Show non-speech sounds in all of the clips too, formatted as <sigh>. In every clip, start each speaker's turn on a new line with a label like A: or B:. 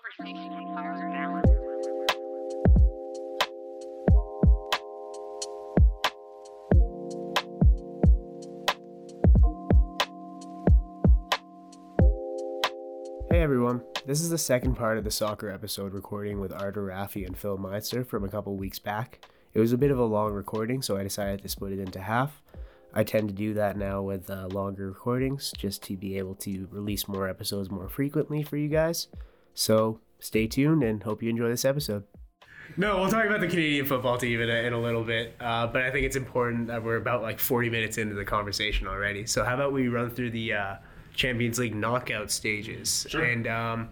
A: conversation are valid.
B: Hey everyone, this is the second part of the soccer episode recording with Artur Raffi and Phil Meitzer from a couple weeks back. It was a bit of a long recording, so I decided to split it into half. I tend to do that now with uh, longer recordings just to be able to release more episodes more frequently for you guys. So stay tuned and hope you enjoy this episode. No, we'll talk about the Canadian football team in a, in a little bit, uh, but I think it's important that we're about like 40 minutes into the conversation already. So, how about we run through the uh, Champions League knockout stages?
C: Sure.
B: And um,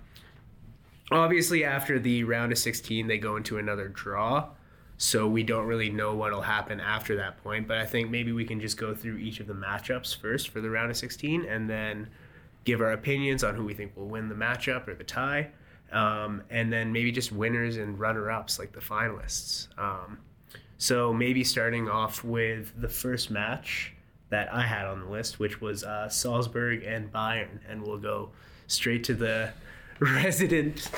B: obviously, after the round of 16, they go into another draw. So, we don't really know what'll happen after that point, but I think maybe we can just go through each of the matchups first for the round of 16 and then give our opinions on who we think will win the matchup or the tie um, and then maybe just winners and runner-ups like the finalists. Um, so maybe starting off with the first match that I had on the list, which was uh, Salzburg and Bayern, and we'll go straight to the <laughs> resident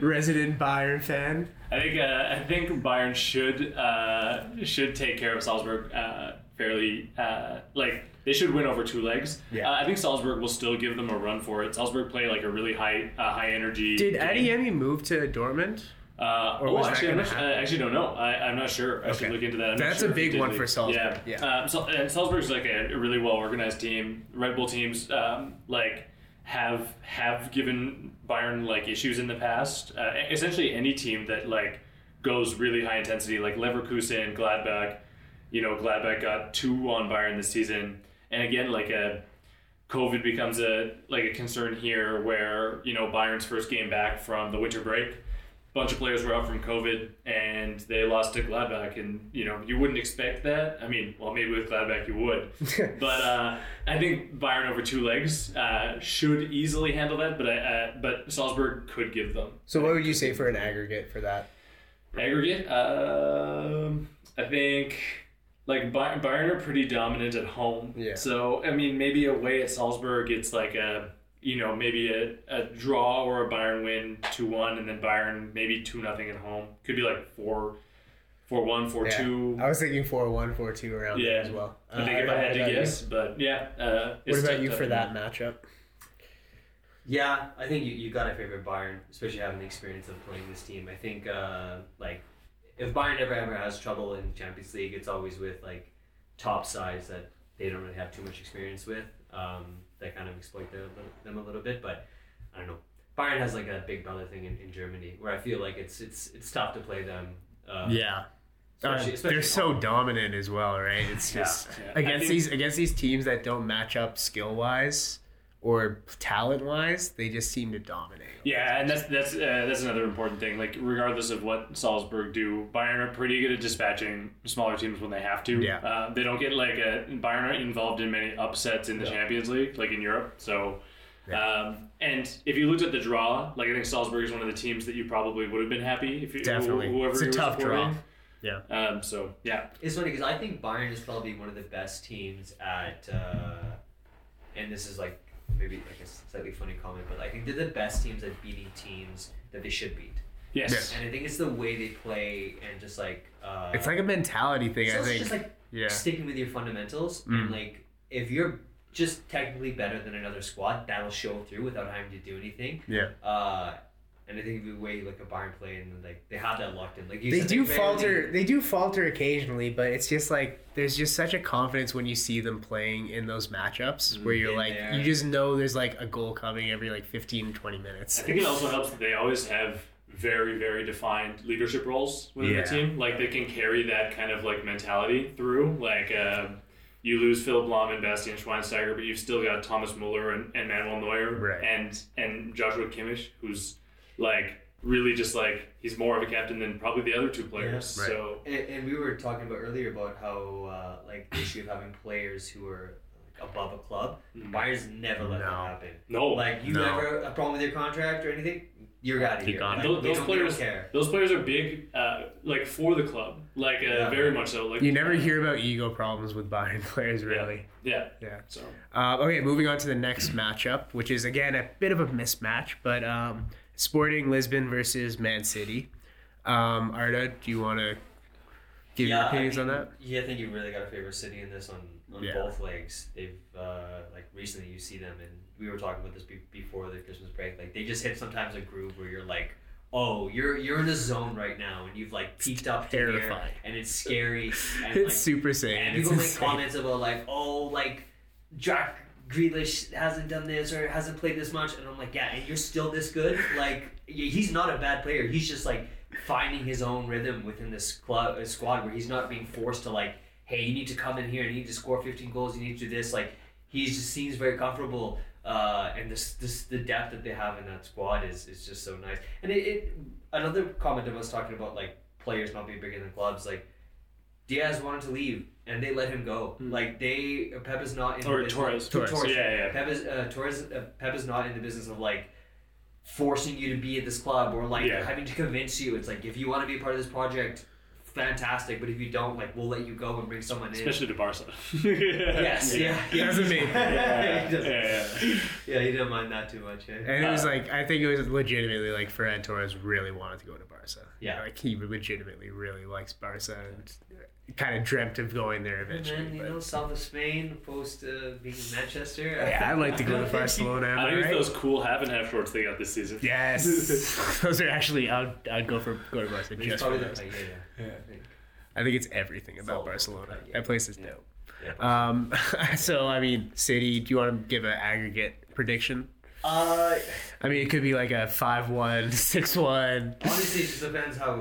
B: resident Bayern fan.
C: I think uh, I think Bayern should uh, should take care of Salzburg uh, fairly. Uh, like they should win over two legs.
B: Yeah.
C: Uh, I think Salzburg will still give them a run for it. Salzburg play like a really high uh, high energy.
B: Did. Adeyemi move to Dortmund?
C: Uh,
B: Or
C: oh, actually, not, I actually don't know. I, I'm not sure. I should
B: Okay.
C: look into that. I'm
B: That's
C: sure
B: a big one
C: leave.
B: for Salzburg,
C: Yeah.
B: yeah.
C: Uh, so, and Salzburg's like a, a really well organized team. Red Bull teams um, like have have given Bayern like issues in the past. Uh, essentially, any team that like goes really high intensity, like Leverkusen, Gladbach. You know, Gladbach got two on Bayern this season, and again, like a COVID becomes a like a concern here, where you know Bayern's first game back from the winter break, a bunch of players were out from COVID, and they lost to Gladbach, and you know you wouldn't expect that. I mean, well, maybe with Gladbach you would, <laughs> but uh, I think Bayern over two legs uh, should easily handle that, but I, uh, but Salzburg could give them
B: So what would you say for an aggregate for that?
C: aggregate. Um, I think like Bayern, Bayern are pretty dominant at home.
B: Yeah.
C: So I mean, maybe away at Salzburg, it's like a you know maybe a, a draw or a Bayern win two one, and then Bayern maybe two nothing at home. Could be like four. Four one, four two.
B: I was thinking 4-1, 4-2 around there
C: Yeah.
B: as well.
C: I think
B: Uh,
C: if I had to
B: about you?
C: guess, but yeah. Uh,
B: What about
C: tough
B: you for that matchup?
D: Yeah, I think you, you gotta favor Bayern, especially having the experience of playing this team. I think uh, like if Bayern ever ever has trouble in Champions League, it's always with like top sides that they don't really have too much experience with. Um, that kind of exploit the, them a little bit, but I don't know. Bayern has like a big brother thing in, in Germany where I feel like it's it's it's tough to play them. Uh,
B: Yeah. Uh,
D: especially- especially
B: they're so
D: home.
B: dominant as well, right? It's just
C: yeah. I
B: against
C: think-
B: these against these teams that don't match up skill wise or talent wise, they just seem to dominate.
C: Yeah, and that's that's uh, that's another important thing. Like, regardless of what Salzburg do, Bayern are pretty good at dispatching smaller teams when they have to.
B: Yeah.
C: uh, they don't get like a Bayern aren't involved in many upsets in the
B: Yeah.
C: Champions League, like in Europe. So,
B: Yeah.
C: um, and if you looked at the draw, like I think Salzburg is one of the teams that you probably would have been happy if you
B: Definitely.
C: whoever
B: It's a
C: you were
B: tough draw. Yeah.
C: Um, so yeah,
D: It's funny because I think Bayern is probably one of the best teams at, uh, and this is like maybe like a slightly funny comment, but I think they're the best teams at beating teams that they should beat.
C: yes,
B: Yes.
D: And I think it's the way they play and just like uh,
B: It's like a mentality thing,
D: it's
B: I
D: also
B: think.
D: just like
B: yeah.
D: sticking with your fundamentals
B: Mm.
D: and like if you're just technically better than another squad, that'll show through without having to do anything.
B: Yeah.
D: Uh, and I think the way like a Bayern play and like they have that locked in. Like you
B: They
D: said,
B: do
D: rarely-
B: falter they do falter occasionally, but it's just like there's just such a confidence when you see them playing in those matchups where you're
D: in
B: like
D: there.
B: you just know there's like a goal coming every like 15 20 minutes.
C: I think it also helps that they always have very, very defined leadership roles within
B: Yeah.
C: the team. Like they can carry that kind of like mentality through. Like uh, you lose Philipp Lahm and Bastian Schweinsteiger, but you've still got Thomas Muller and, and Manuel Neuer
B: Right.
C: and and Joshua Kimmich, who's like really just like he's more of a captain than probably the other two players.
B: Yeah. Right.
C: So
D: And, and we were talking about earlier about how uh, like the issue of having players who are like above a club.
C: Mhm.
D: Bayern's never let
B: No.
D: that happen.
C: no,
D: Like you
B: No.
D: ever a problem with your contract or anything, you're out of
B: Keep
D: here.
B: on.
D: Like,
C: Those- those players-
D: care.
C: those players are big, uh, like for the club, like uh,
D: Yeah.
C: very much so. Like
B: You never hear about ego problems with Bayern <laughs> players really.
C: Yeah.
B: Yeah.
C: So
B: Uh, okay, moving on to the next matchup, which is again a bit of a mismatch, but um, Sporting Lisbon versus Man City. Um, Arda, do you want to give your opinions
D: I
B: on that?
D: Yeah, I think you really got to favor City in this on, on
B: Yeah.
D: both legs. They've uh, like recently you see them, and we were talking about this be- before the Christmas break. Like they just hit sometimes a groove where you're like, oh, you're you're in the zone right now, and you've like peaked up to here,
B: terrifying.
D: and it's scary. <laughs> And,
B: It's
D: like,
B: Super Saiyan.
D: and
B: It's
D: people make
B: insane.
D: comments about like, oh, like Jack Grealish hasn't done this or hasn't played this much, and I'm like, yeah, and you're still this good. Like he's not a bad player. He's just like finding his own rhythm within this squad, uh, squad where he's not being forced to like, hey, you need to come in here and you need to score 15 goals. You need to do this. Like he just seems very comfortable. Uh, and this, this the depth that they have in that squad is, is just so nice. And it, it another comment of us talking about like players not being bigger than clubs, like Diaz wanted to leave and they let him go. Like they Pep is not in
C: Or
D: the business,
C: Torres.
B: Torres.
C: Yeah, yeah.
D: Pep is uh, Torres. Uh, Pep is not in the business of like forcing you to be at this club or like
C: Yeah.
D: having to convince you. It's like if you want to be a part of this project, fantastic. But if you don't, like we'll let you go and bring someone in.
C: Especially to Barca. <laughs>
D: yes, <laughs> yeah, yeah.
B: Doesn't mean- <laughs>
C: Yeah,
D: he doesn't-
C: yeah, yeah.
D: yeah, he didn't mind that too much. Eh?
B: And it was
C: Uh,
B: like I think it was legitimately like Ferran Torres really wanted to go to Barca.
D: Yeah.
B: like he legitimately really likes Barca and kind of dreamt of going there
D: And
B: eventually.
D: then you
B: but-
D: know, south of Spain, opposed to being in Manchester.
B: yeah, I'd like to go to <laughs> Barcelona. Am
C: I
B: I
C: think
B: right?
C: those cool half and half shorts they got this season.
B: Yes, <laughs> those are actually. I'd, I'd go for go to Barca
D: It's
B: just
D: probably the
B: those.
D: yeah, yeah.
C: Yeah.
B: I think I think it's everything about
D: all-
B: Barcelona.
D: yeah.
B: That place is
D: Yeah.
B: dope.
D: Yeah.
B: Um, <laughs> so I mean, City. Do you want to give an aggregate prediction?
D: Uh,
B: I mean, it could be like a 5-1, 6-1.
D: honestly, it just depends how.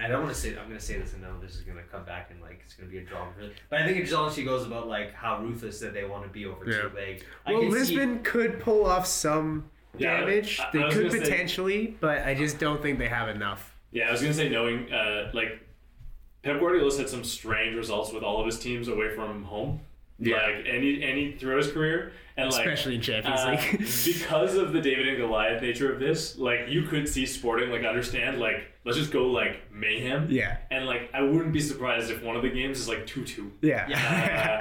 D: I don't want to say. I'm going to say this, and now this is going to come back and like it's going to be a drama. For but I think it just honestly goes about like how ruthless that they want to be over
B: Yeah.
D: two legs. I
B: Well,
D: can see-
B: Lisbon could pull off some
C: Yeah,
B: damage.
C: I- I
B: they
C: was
B: could
C: gonna say-
B: potentially, but I just don't think they have enough.
C: Yeah, I was gonna say knowing uh, like Pep Guardiola's had some strange results with all of his teams away from home.
B: Yeah.
C: Like any any throughout his career, and like
B: Especially in Champions
C: uh, <laughs> because of the David and Goliath nature of this, like you could see Sporting like understand like let's just go like mayhem.
B: Yeah.
C: And like I wouldn't be surprised if one of the games is like two two.
B: Yeah.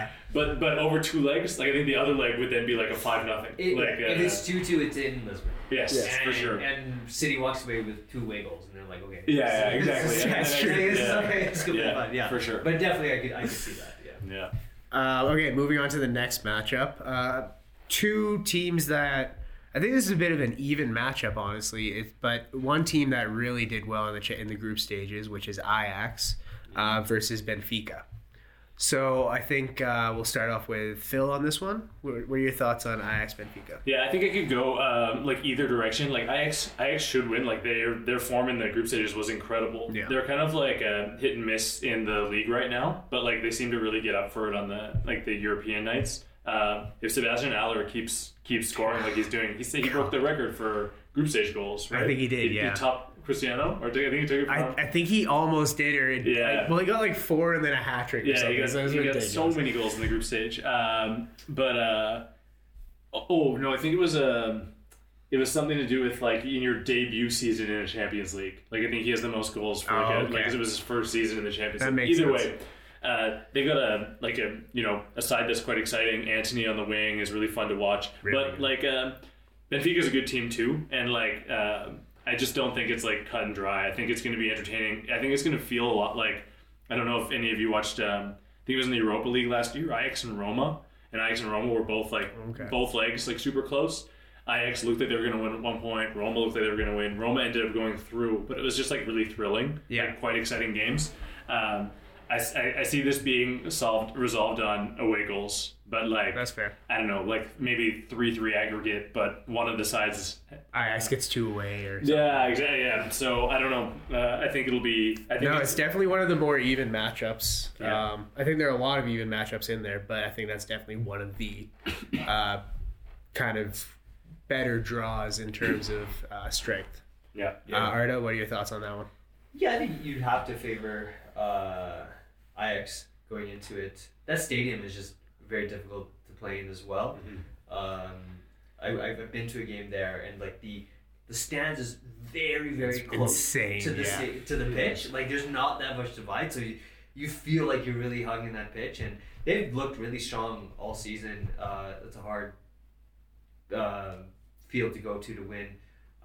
C: Uh, but but over two legs, like I think the other leg would then be like a five nothing.
D: It,
C: Like
D: if
C: uh,
D: it's two two, it's in Lisbon.
C: yes,
B: Yes,
C: for
D: and,
C: sure.
D: And City walks away with two away goals, and they're like, okay.
C: Yeah, yeah, exactly. <laughs>
D: It's,
C: Yeah,
D: it's,
C: that's
D: true.
C: true.
D: It's,
C: Yeah.
D: okay, it's gonna
C: Yeah,
D: be fun. Yeah,
C: for sure.
D: But definitely, I could I could see that. Yeah.
C: yeah.
B: Uh, okay, moving on to the next matchup. Uh, two teams that I think this is a bit of an even matchup, honestly. It, but one team that really did well in the ch- in the group stages, which is Ajax uh, versus Benfica. So I think uh, we'll start off with Phil on this one. What, what are your thoughts on Ajax Benfica?
C: Yeah, I think it could go um, like either direction. Like Ajax, Ajax should win. Like their their form in the group stages was incredible.
B: Yeah.
C: They're kind of like a hit and miss in the league right now, but like they seem to really get up for it on the like the European nights. Uh, if Sébastien Haller keeps keeps scoring like he's doing, he said he broke the record for group stage goals. Right?
B: I think he did, yeah.
C: He top Cristiano, or did- I think he took it
B: I,
C: from.
B: I think he almost did, or
C: Yeah.
B: well, he got like four and then a hat trick. or
C: Yeah,
B: something.
C: he got,
B: so
C: he got so many goals in the group stage. Um, but uh, oh no, I think it was a. It was something to do with like in your debut season in a Champions League. Like I think he has the most goals for like,
B: Oh,
C: a-
B: okay.
C: like it was his first season in the Champions
B: That
C: League. Either
B: sense.
C: way, uh, they got a like a you know a side that's quite exciting. Antony on the wing is really fun to watch.
B: Really
C: but like uh, Benfica's a good team too, and like uh, I just don't think it's like cut and dry. I think it's going to be entertaining. I think it's going to feel a lot like I don't know if any of you watched. Um, I think it was in the Europa League last year. Ajax and Roma, and Ajax and Roma were both like
B: Okay.
C: both legs like super close. Ajax looked like they were going to win at one point. Roma looked like they were going to win. Roma ended up going through, but it was just like really thrilling.
B: Yeah.
C: like, quite exciting games. Um, I, I, I see this being solved resolved on away goals, but like
B: That's fair.
C: I don't know, like maybe three three aggregate, but one of the sides is
B: Ajax gets two away or something.
C: yeah, exactly. Yeah. So I don't know. Uh, I think it'll be. I think
B: No,
C: it's,
B: it's definitely one of the more even matchups.
C: Yeah.
B: Um, I think there are a lot of even matchups in there, but I think that's definitely one of the uh, kind of better draws in terms of uh, strength.
C: yeah.
B: Uh, Arda, what are your thoughts on that one?
D: Yeah, I think you'd have to favor uh, Ajax going into it. That stadium is just very difficult to play in as well. Um, I, I've been to a game there, and like the the stands is very very
B: It's
D: close
B: insane,
D: to the
B: yeah.
D: sta- to the pitch. Like there's not that much divide, so you, you feel like you're really hugging that pitch, and they've looked really strong all season. Uh, it's a hard uh, field to go to to win.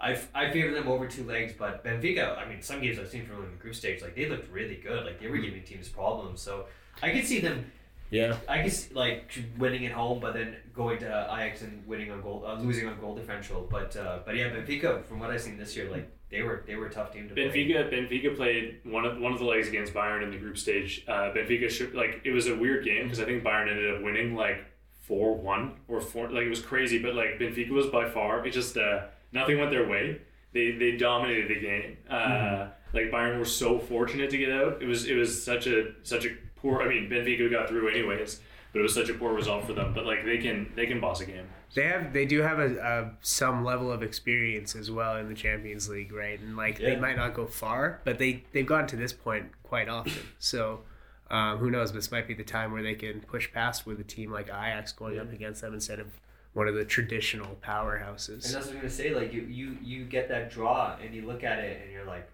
D: I, I favor them over two legs, but Benfica. I mean, some games I've seen from them in the group stage, like they looked really good. Like they were giving teams problems. So I could see them.
B: Yeah.
D: I guess like winning at home, but then going to Ajax and winning on goal, uh, losing on goal differential. But uh, but yeah, Benfica. From what I've seen this year, like they were they were a tough team to play.
C: Benfica Benfica played one of one of the legs against Bayern in the group stage. Uh, Benfica should, like it was a weird game because I think Bayern ended up winning like four one or four like it was crazy, but like Benfica was by far it just uh, nothing went their way. They they dominated the game. Uh, Like Bayern were so fortunate to get out. It was it was such a such a poor. I mean Benfica got through anyways, but it was such a poor result for them. But like they can they can boss a game.
B: They have they do have a, a some level of experience as well in the Champions League, right? And like they might not go far, but they they've gotten to this point quite often. <laughs> So um, who knows? This might be the time where they can push past with a team like Ajax going up against them instead of one of the traditional powerhouses.
D: And that's what I'm gonna say. Like you, you, you get that draw, and you look at it, and you're like,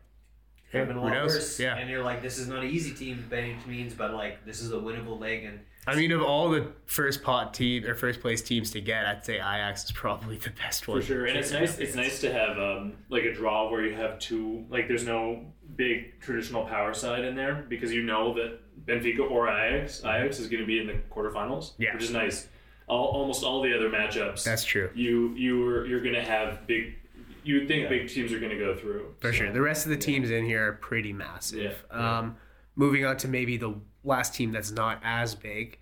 D: could have been a lot worse.
B: Yeah.
D: And you're like, this is not an easy team by any means, but like this is a winnable leg, and
B: I mean, of all the first pot team or first place teams to get, I'd say Ajax is probably the best one.
C: For sure, and it's nice. It's nice to have um, like a draw where you have two. Like, there's no big traditional power side in there because you know that Benfica or Ajax, Ajax is going to be in the quarterfinals.
B: Yeah.
C: which is nice. All, almost all the other matchups,
B: That's true.
C: you you are you're going to have big. You would think
D: Yeah.
C: big teams are going to go through
B: For
C: So,
B: sure. The rest of the teams in here are pretty massive.
C: Yeah, yeah.
B: Um, moving on to maybe the last team that's not as big,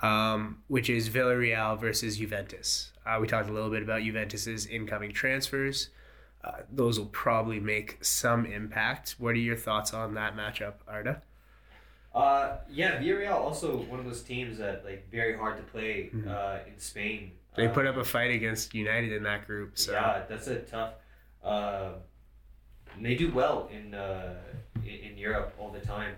B: um, which is Villarreal versus Juventus. Uh, we talked a little bit about Juventus's incoming transfers. Uh, those will probably make some impact. What are your thoughts on that matchup, Arda?
D: Uh, yeah, Villarreal also one of those teams that like very hard to play uh, in Spain.
B: Mm-hmm. They
D: Uh,
B: put up a fight against United in that group. So
D: Yeah, that's a tough. Uh, and they do well in, uh, in in Europe all the time.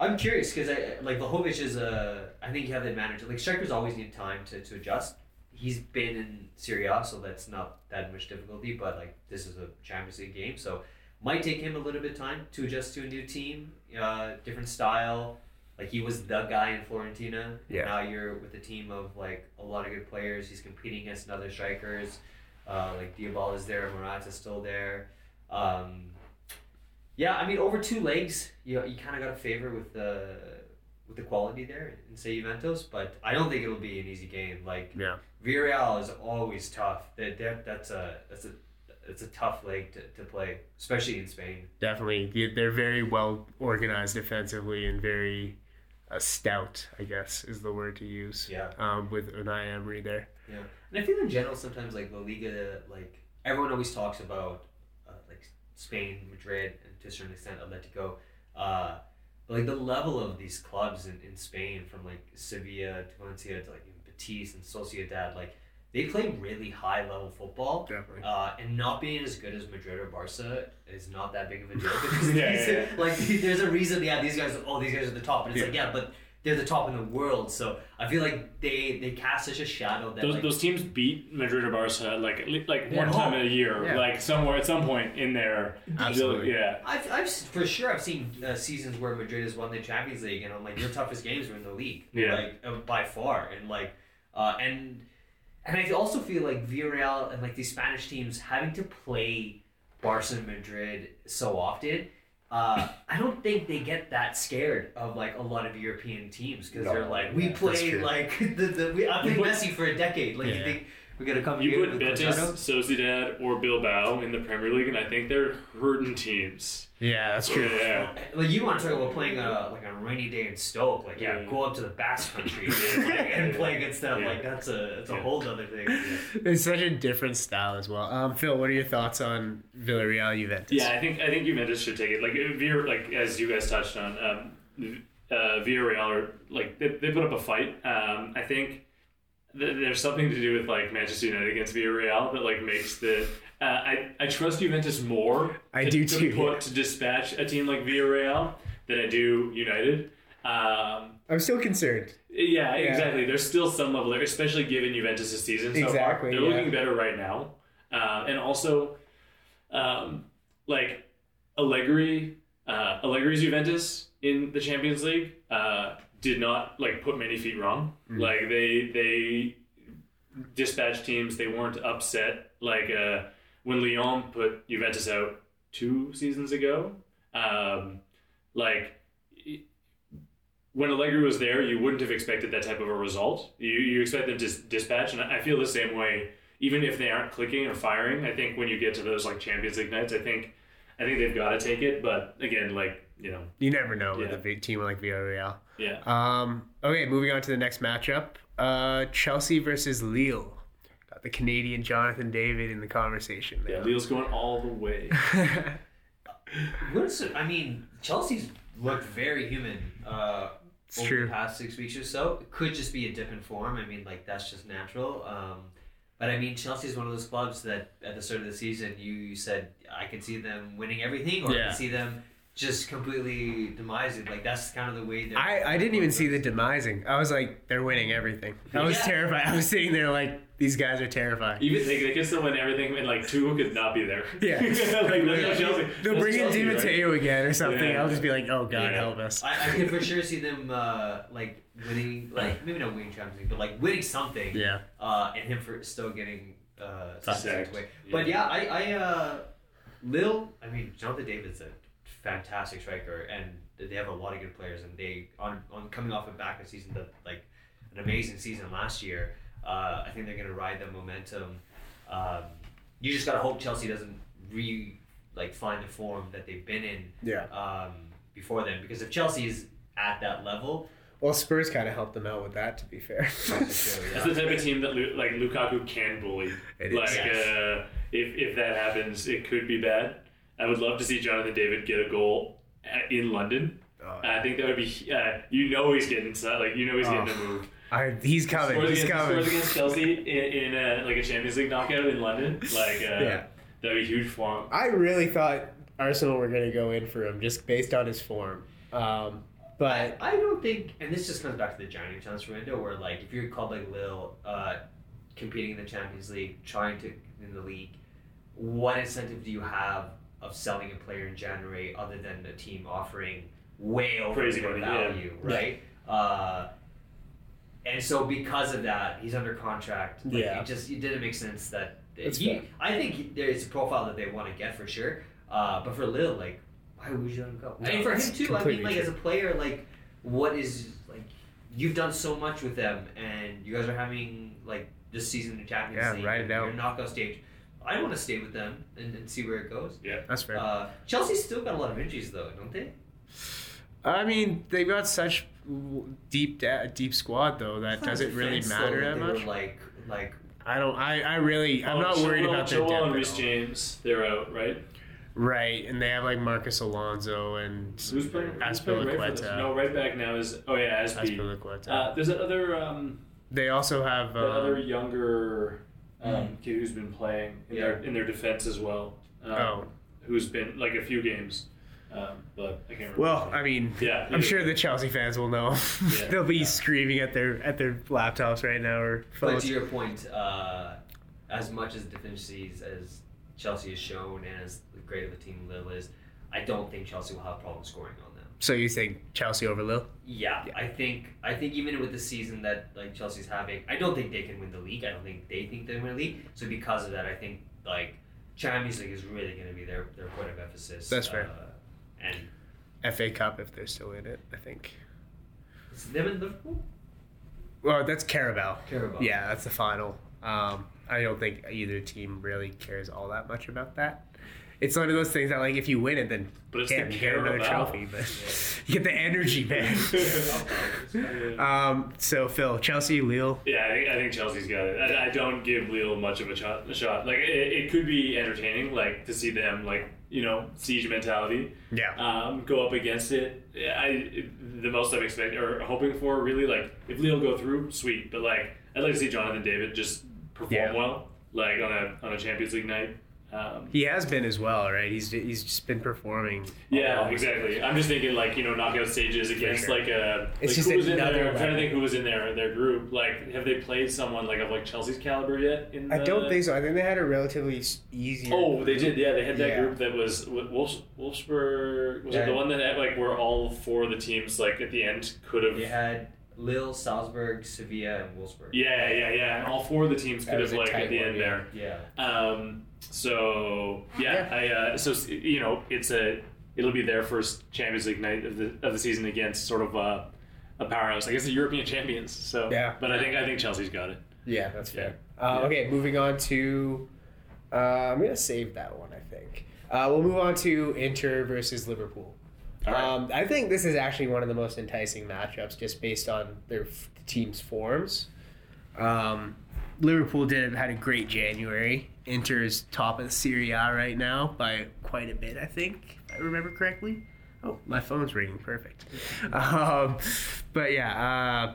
D: I'm curious because I like Vlahovic is a. I think you have the advantage. Like strikers always need time to, to adjust. He's been in Serie A, so that's not that much difficulty. But like this is a Champions League game, so might take him a little bit of time to adjust to a new team, uh, different style. Like he was the guy in Fiorentina.
B: Yeah.
D: Now you're with a team of like a lot of good players. He's competing against other strikers. Uh, like Dybala is there, Morata's still there. Um, yeah, I mean over two legs, you you kind of got a favor with the with the quality there in say Juventus, but I don't think it'll be an easy game. Like
B: yeah.
D: Villarreal is always tough. That that that's a that's a it's a tough leg to, to play, especially in Spain.
B: Definitely. They- They're very well organized defensively and very uh, stout, I guess is the word to use.
D: Yeah.
B: Um, with Unai Emery there.
D: Yeah, and I feel in general sometimes like La Liga, like everyone always talks about uh, like Spain, Madrid, and to a certain extent Atletico. Uh, like the level of these clubs in, in Spain, from like Sevilla to Valencia to like even Betis and Sociedad, like they play really high level football.
B: Definitely.
D: Uh, and not being as good as Madrid or Barca is not that big of a deal <laughs> because
C: Yeah,
D: these-
C: yeah,
D: like there's a reason. Yeah, these guys. Oh, these guys are the top, and it's like yeah, but they're the top in the world. So I feel like they they cast such a shadow that
C: Those,
D: like,
C: those teams beat Madrid or Barca like like
B: Yeah.
C: one time in a year,
B: Yeah.
C: like somewhere at some point in there.
B: Absolutely.
C: Yeah.
D: I've, I've for sure I've seen uh, seasons where Madrid has won the Champions League, and I'm like, your toughest games were in the league,
C: Yeah.
D: like uh, by far, and like, uh, and and I also feel like Villarreal and like these Spanish teams having to play Barca and Madrid so often. Uh, I don't think they get that scared of like a lot of European teams because
C: No.
D: they're like we
B: Yeah, that's
D: play like <laughs> the, the we, I played Messi for a decade. Like you
B: Yeah.
D: Think we're gonna come
C: You put Betis, Sociedad, or Bilbao in the Premier League, and I think they're hurting teams.
B: Yeah, that's true.
C: Yeah. <laughs>
D: Like you want to talk about playing a like a rainy day in Stoke, like yeah,
C: Yeah.
D: go up to the Basque Country <laughs> and, like, and play against them.
C: Yeah.
D: Like that's a it's a
C: Yeah.
D: whole other thing. <laughs>
B: It's such a different style as well. Um, Phil, what are your thoughts on Villarreal Juventus?
C: Yeah, I think I think Juventus should take it. Like Villar, like as you guys touched on, um, uh, Villarreal are like they, they put up a fight. Um, I think th- there's something to do with like Manchester United against Villarreal that like makes the. Uh, I I trust Juventus more.
B: I
C: to,
B: do
C: to
B: too,
C: Put to dispatch a team like Villarreal than I do United. Um,
B: I'm still concerned.
C: yeah,
B: Yeah.
C: exactly. There's still some level there, especially given Juventus' season so
B: Exactly,
C: far. They're
B: yeah.
C: looking better right now, uh, and also, um, like Allegri, uh, Allegri's Juventus in the Champions League uh, did not like put many feet wrong.
B: Mm.
C: Like they they dispatched teams. They weren't upset. Like uh, when Lyon put Juventus out two seasons ago, um, like when Allegri was there, you wouldn't have expected that type of a result. You you expect them to dis- dispatch, and I feel the same way. Even if they aren't clicking or firing, I think when you get to those like Champions League nights, I think I think they've got to take it. But again, like you know,
B: You never know with a team like Villarreal.
C: yeah.
B: Um, okay, moving on to the next matchup. Uh, Chelsea versus Lille. Got the Canadian Jonathan David in the conversation.
C: Yeah,
B: now.
C: Lille's going all the way. <laughs>
D: What's I mean, Chelsea's looked very human uh,
B: It's
D: over
B: true.
D: the past six weeks or so. It could just be a dip in form. I mean, like that's just natural. Um, but I mean, Chelsea's one of those clubs that at the start of the season you, you said I could see them winning everything, or I could see them just completely demising. Like that's kind of the way. they're-
B: I, I didn't even see the demising. I was like, they're winning everything. I was
D: Yeah.
B: terrified. I was sitting there like, these guys are terrifying.
C: Even they, they can still win everything, and like two could not be there.
B: Yeah. <laughs>
C: like that's Chelsea.
B: They'll
C: That's
B: bring in
C: Chelsea,
B: Di
C: right?
B: Matteo again or something.
C: Yeah.
B: I'll just be like, oh God,
C: Yeah.
B: help us.
D: I, I could for sure see them uh, like winning, like maybe not winning Champions League, but like winning something.
B: Yeah.
D: uh, and him for still getting uh,
C: Sacked.
D: sacked.
C: Yeah.
D: But yeah, I, I uh, Lille, I mean, Jonathan David's a fantastic striker, and they have a lot of good players, and they on on coming off a back a season that like an amazing season last year. Uh, I think they're gonna ride the momentum. Um, you just gotta hope Chelsea doesn't re like find the form that they've been in
B: Yeah.
D: um, before then, because if Chelsea is at that level,
B: Well, Spurs kind of helped them out with that, to be fair.
D: that's <laughs> for sure,
C: That's
D: yeah.
C: the type of team that like Lukaku can bully.
B: It is.
C: like
D: Yes.
C: uh, if if that happens, it could be bad. I would love to see Jonathan David get a goal at- in London.
B: Oh,
C: I think that would be. Uh, you know he's getting so- like you know he's getting
B: Oh.
C: a move. <laughs>
B: I, he's coming.
C: Scores
B: He's
C: against,
B: coming.
C: scores against Chelsea in, in a, like a Champions League knockout in London. Like uh,
B: Yeah.
C: that'd be huge for him.
B: I really thought Arsenal were going to go in for him just based on his form. Um, but
D: I don't think, and this just comes back to the January transfer window, where like if you're a club like Lille, uh, competing in the Champions League, trying to in the league, what incentive do you have of selling a player in January other than the team offering way over
C: Crazy
D: their
C: money, yeah.
D: value, right? Uh, and so because of that, he's under contract. Like,
B: Yeah.
D: it just it didn't make sense that
B: That's
D: he. I think there's a profile that they want to get for sure. Uh, but for Lille, like, why would you let him go? I mean, for him too. I mean, like
B: true.
D: as a player, like, what is like you've done so much with them, and you guys are having like this season in Champions
B: Yeah,
D: League,
B: ride it
D: and
B: out.
D: your knockout stage. I want to stay with them and, and see where it goes.
B: Yeah, that's fair.
D: Uh, Chelsea's still got a lot of injuries though, don't they?
B: I mean, they've got such w- deep, da- deep squad though that doesn't really matter
D: though,
B: that much.
D: like, like
B: I don't. I, I really. I'm
C: Oh,
B: not worried
C: Chilwell-
B: about their
C: Chilwell
B: depth.
C: and
B: at all.
C: James, they're out, right?
B: Right, and they have like Marcos Alonso and
C: Who's playing? Who's playing right for this?
B: Azpilicueta.
C: No, right back now is oh yeah, Azpi.
B: Azpilicueta.
C: Uh, there's that other um,
B: they also have.
C: that other
B: Um,
C: younger um, kid who's been playing in their in their defense as well. Um,
B: oh
C: who's been like a few games, um, but I can't remember.
B: well, I mean,
C: yeah,
B: I'm sure the Chelsea fans will know.
C: Yeah. <laughs>
B: They'll be
C: Yeah.
B: screaming at their at their laptops right now or phones.
D: But to your point, uh, as much as the deficiencies as Chelsea has shown and as great of a team Lille is, I don't think Chelsea will have problems scoring on them.
B: So you think Chelsea over Lille?
D: Yeah,
B: Yeah.
D: I think I think even with the season that like Chelsea's having, I don't think they can win the league. I don't think they think they win the league. So because of that, I think like Champions League is really going to be their their point of emphasis.
B: That's fair.
D: Uh, and
B: FA Cup if they're still in it, I think.
D: is them in Liverpool?
B: Well, that's Carabao.
D: Carabao.
B: Yeah, that's the final. Um, I don't think either team really cares all that much about that. It's one of those things that, like, if you win it, then
C: But it's
B: damn,
C: the
B: you get another trophy. But <laughs> you get the energy, man. <laughs> <laughs> um, so Phil, Chelsea, Lille.
C: Yeah, I think, I think Chelsea's got it. I, I don't give Lille much of a shot. A shot. Like it, it could be entertaining, like to see them like you know siege mentality,
B: Yeah.
C: um, go up against it. I the most I'm expecting or hoping for really like if Lille go through, sweet. But like I'd like to see Jonathan David just perform
B: Yeah.
C: well, like on a on a Champions League night. Um,
B: He has been as well, right? He's he's just been performing.
C: yeah, exactly. I'm just thinking like you know knockout stages against
B: sure.
C: like a.
B: It's
C: like,
B: just
C: who was in
B: another
C: there? I'm trying to think who was in there their group. Like, have they played someone like of like Chelsea's caliber yet? In
B: I don't think so. I think they had a relatively easy. easier.
C: Oh, they did. Yeah, they had that
B: Yeah.
C: group that was Wolfs, Wolfsburg. Was
B: Yeah.
C: it the one that had, like where all four of the teams like at the end could have?
D: They had Lille, Salzburg, Sevilla, and Wolfsburg.
C: Yeah, yeah, yeah. And all four of the teams
B: That
C: could
B: was
C: have like at the
B: one,
C: end
B: yeah.
C: there.
D: Yeah.
C: Um, so yeah, I uh, so you know it's a it'll be their first Champions League night of the of the season against sort of a, a powerhouse. I guess the European champions. So
B: Yeah.
C: but I think I think Chelsea's got it.
B: Yeah, that's
C: Yeah.
B: fair. Uh,
C: Yeah.
B: Okay, moving on to. Uh, I'm gonna save that one. I think uh, we'll move on to Inter versus Liverpool.
C: Right.
B: Um, I think this is actually one of the most enticing matchups, just based on their f- team's forms. Um, Liverpool did had a great January. Inter's top of the Serie A right now by quite a bit, I think, if I remember correctly. Oh, my phone's ringing. Perfect. Um, but yeah, uh,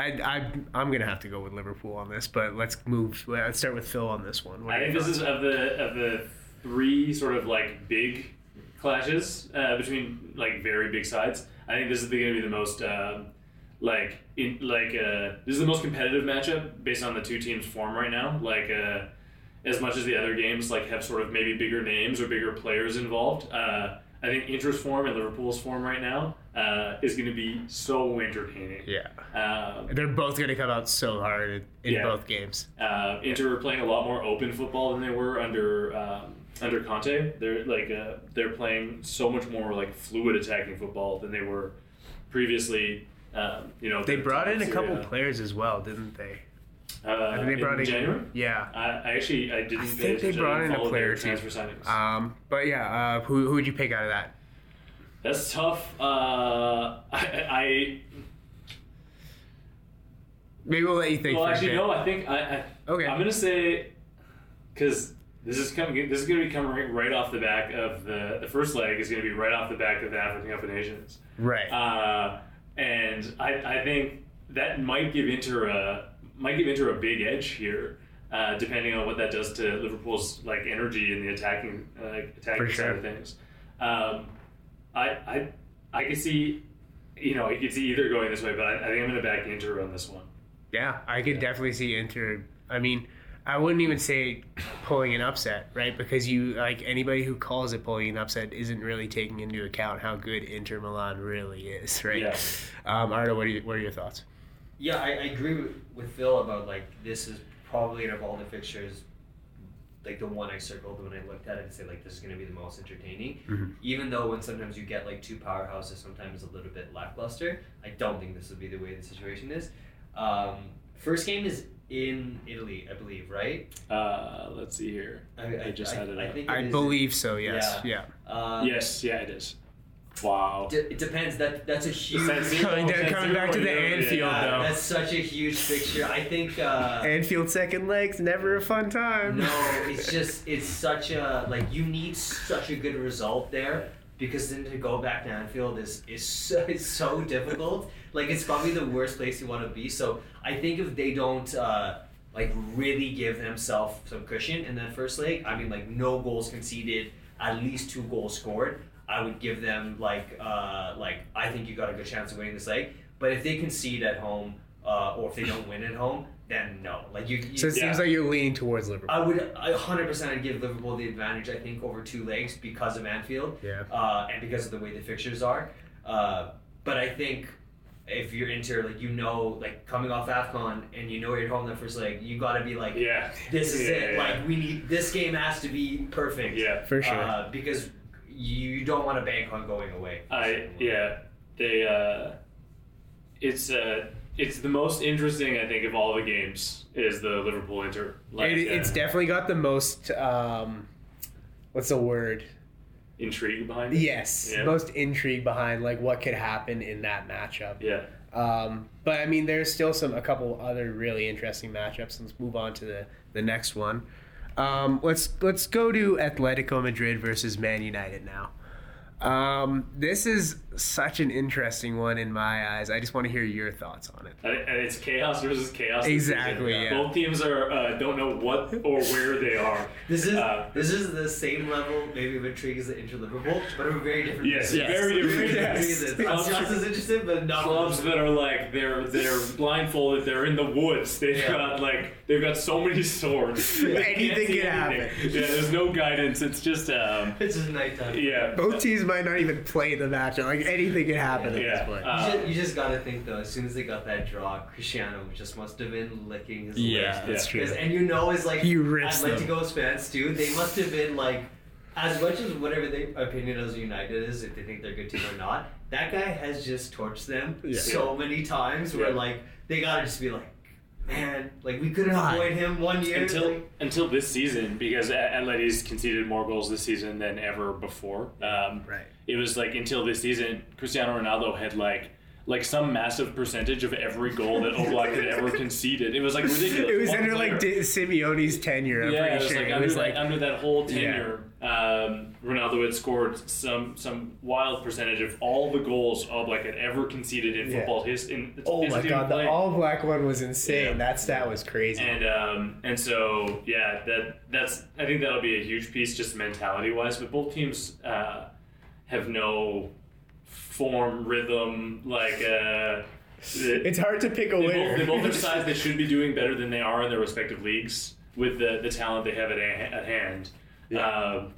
B: I, I, I'm gonna have to go with Liverpool on this. But let's move. Let's start with Phil on this one. What
C: I think this is of the of the three sort of like big clashes uh, between like very big sides. I think this is going to be the most um, like in like uh, this is the most competitive matchup based on the two teams' form right now. Like uh, as much as the other games like have sort of maybe bigger names or bigger players involved. Uh, I think Inter's form and Liverpool's form right now uh, is going to be so entertaining.
B: Yeah,
C: Um,
B: they're both gonna come out so hard in, in
C: Yeah.
B: both games.
C: uh, Inter are playing a lot more open football than they were under um, under Conte. They're like uh, they're playing so much more like fluid attacking football than they were previously. Um, you know,
B: They brought in a couple
C: A.
B: players as well, didn't they?
C: Uh,
B: I think they brought
C: in
B: in
C: January.
B: Yeah.
C: I, I actually I didn't.
B: I think they brought in a player
C: transfer signings.
B: Um, but yeah, uh, who who would you pick out of that?
C: That's tough. Uh, <laughs> I, I
B: Maybe we'll let you think.
C: well actually no. I think I, I
B: Okay.
C: I'm gonna say because this is coming. This is gonna be coming right, right off the back of the the first leg is gonna be right off the back of the African Cup of Nations,
B: Right.
C: uh, and I I think that might give Inter a might give Inter a big edge here. Uh, depending on what that does to Liverpool's like energy and the attacking uh, attacking side of things, um, I I I can see, you know, I could see either going this way, but I, I think I'm going to back Inter on this one.
B: yeah, I could definitely see Inter. I mean, I wouldn't even say pulling an upset, right? Because you like anybody who calls it pulling an upset isn't really taking into account how good Inter Milan really is, <laughs> right?
C: Yeah.
B: Um, I don't know. What are, you, what are your thoughts?
D: Yeah, I, I agree with, with Phil about like this is probably out of all the fixtures, like the one I circled when I looked at it and say like this is going to be the most entertaining.
B: Mhm.
D: Even though when sometimes you get like two powerhouses, sometimes a little bit lackluster. I don't think this would be the way the situation is. Um, first game is in Italy, I believe, right?
C: Uh, let's see here.
D: I,
C: I just had it up.
D: think it
B: I
D: is.
B: believe so. Yes. Yeah.
D: Um,
C: yes, yeah, it is. Wow.
D: d- it depends. That that's a huge.
C: San
B: Coming down- coming back to the
C: yeah,
B: Anfield,
C: yeah.
B: though.
D: That's such a huge fixture. I think. Uh,
B: Anfield second legs never a fun time.
D: No, it's just it's such a like you need such a good result there because then to go back to Anfield is is so, it's so difficult. Like it's probably the worst place you want to be. So I think if they don't uh, like really give themselves some cushion in that first leg, I mean like no goals conceded, at least two goals scored. I would give them like uh, like I think you got a good chance of winning this leg. But if they concede at home uh, or if they don't win at home, then no. Like you, you
B: So it
C: Yeah.
B: seems like you're leaning towards Liverpool.
D: I would I 100% I'd give Liverpool the advantage, I think, over two legs because of Anfield
B: yeah.
D: uh, and because of the way the fixtures are. Uh, but I think if you're Inter, like, you know, like, coming off AFCON and you know you're home that first leg, you got to be like,
C: Yeah.
D: this is
C: Yeah,
D: it.
C: yeah,
D: Like, we need, this game has to be perfect.
C: Yeah.
B: For sure.
D: Uh, because you don't want to bank on going away.
C: I yeah. They uh, it's uh, it's the most interesting I think of all the games is the Liverpool Inter. Like
B: it, it's
C: uh,
B: definitely got the most. Um, what's the word?
C: Intrigue behind it.
B: Yes,
C: Yeah.
B: most intrigue behind like what could happen in that matchup.
C: Yeah.
B: Um, but I mean, there's still some a couple other really interesting matchups. Let's move on to the the next one. Um, let's let's go to Atletico Madrid versus Man United now. Um, this is such an interesting one in my eyes. I just want to hear your thoughts on it.
C: And and it's chaos versus chaos.
B: Exactly, yeah.
C: Both teams are uh, don't know what or where they are.
D: This is
C: Uh,
D: this is the same level, maybe of intrigue as the Inter Liverpool, but of a very different
C: Yes,
D: reason.
B: Yes.
C: very different.
D: Very
B: Yes.
D: reasons. It's just as interesting, but not
C: Clubs that are like they're they're blindfolded. They're in the woods. They've
D: Yeah.
C: got like they've got so many swords. <laughs> They can't
B: Anything
C: see
B: can
C: anything.
B: happen.
C: Yeah, there's no guidance. It's just um,
D: It's just nighttime.
C: yeah.
B: Both teams might not even play the match. Like anything can happen at this point.
C: Uh,
D: you, just, you just gotta think though. As soon as they got that draw, Cristiano just must have been licking his
B: yeah,
D: lips.
B: that's true.
D: And you know, as like
B: He rips them.
D: Atletico's fans too, they must have been like, as much as whatever their opinion of United is, if they think they're a good team or not, that guy has just torched them
B: Yeah.
D: so many times. Where like they gotta just be like, man, like we couldn't
B: Why?
D: avoid him one year.
C: until
D: like,
C: until this season because A- Atleti's conceded more goals this season than ever before. Um,
B: Right.
C: It was like until this season, Cristiano Ronaldo had like like some massive percentage of every goal that Oblak had ever conceded. It was like ridiculous. <laughs>
B: It was
C: One
B: under
C: player-
B: like Di- Simeone's tenure. I'm
C: yeah,
B: pretty
C: it was
B: sure.
C: like
B: it
C: under,
B: was
C: that,
B: like
C: under that whole
B: Yeah.
C: tenure, um, Ronaldo had scored some some wild percentage of all the goals Oblak had ever conceded in
B: Yeah.
C: football. His in
B: oh
C: his
B: my god, the Oblak one was insane.
C: Yeah.
B: That stat was crazy.
C: And um, and so yeah, that that's I think that'll be a huge piece just mentality wise. But both teams uh, have no form, rhythm, like uh,
B: it's hard to pick a
C: they
B: winner.
C: both, they both are sides that should be doing better than they are in their respective leagues with the, the talent they have at, a- at hand. Um,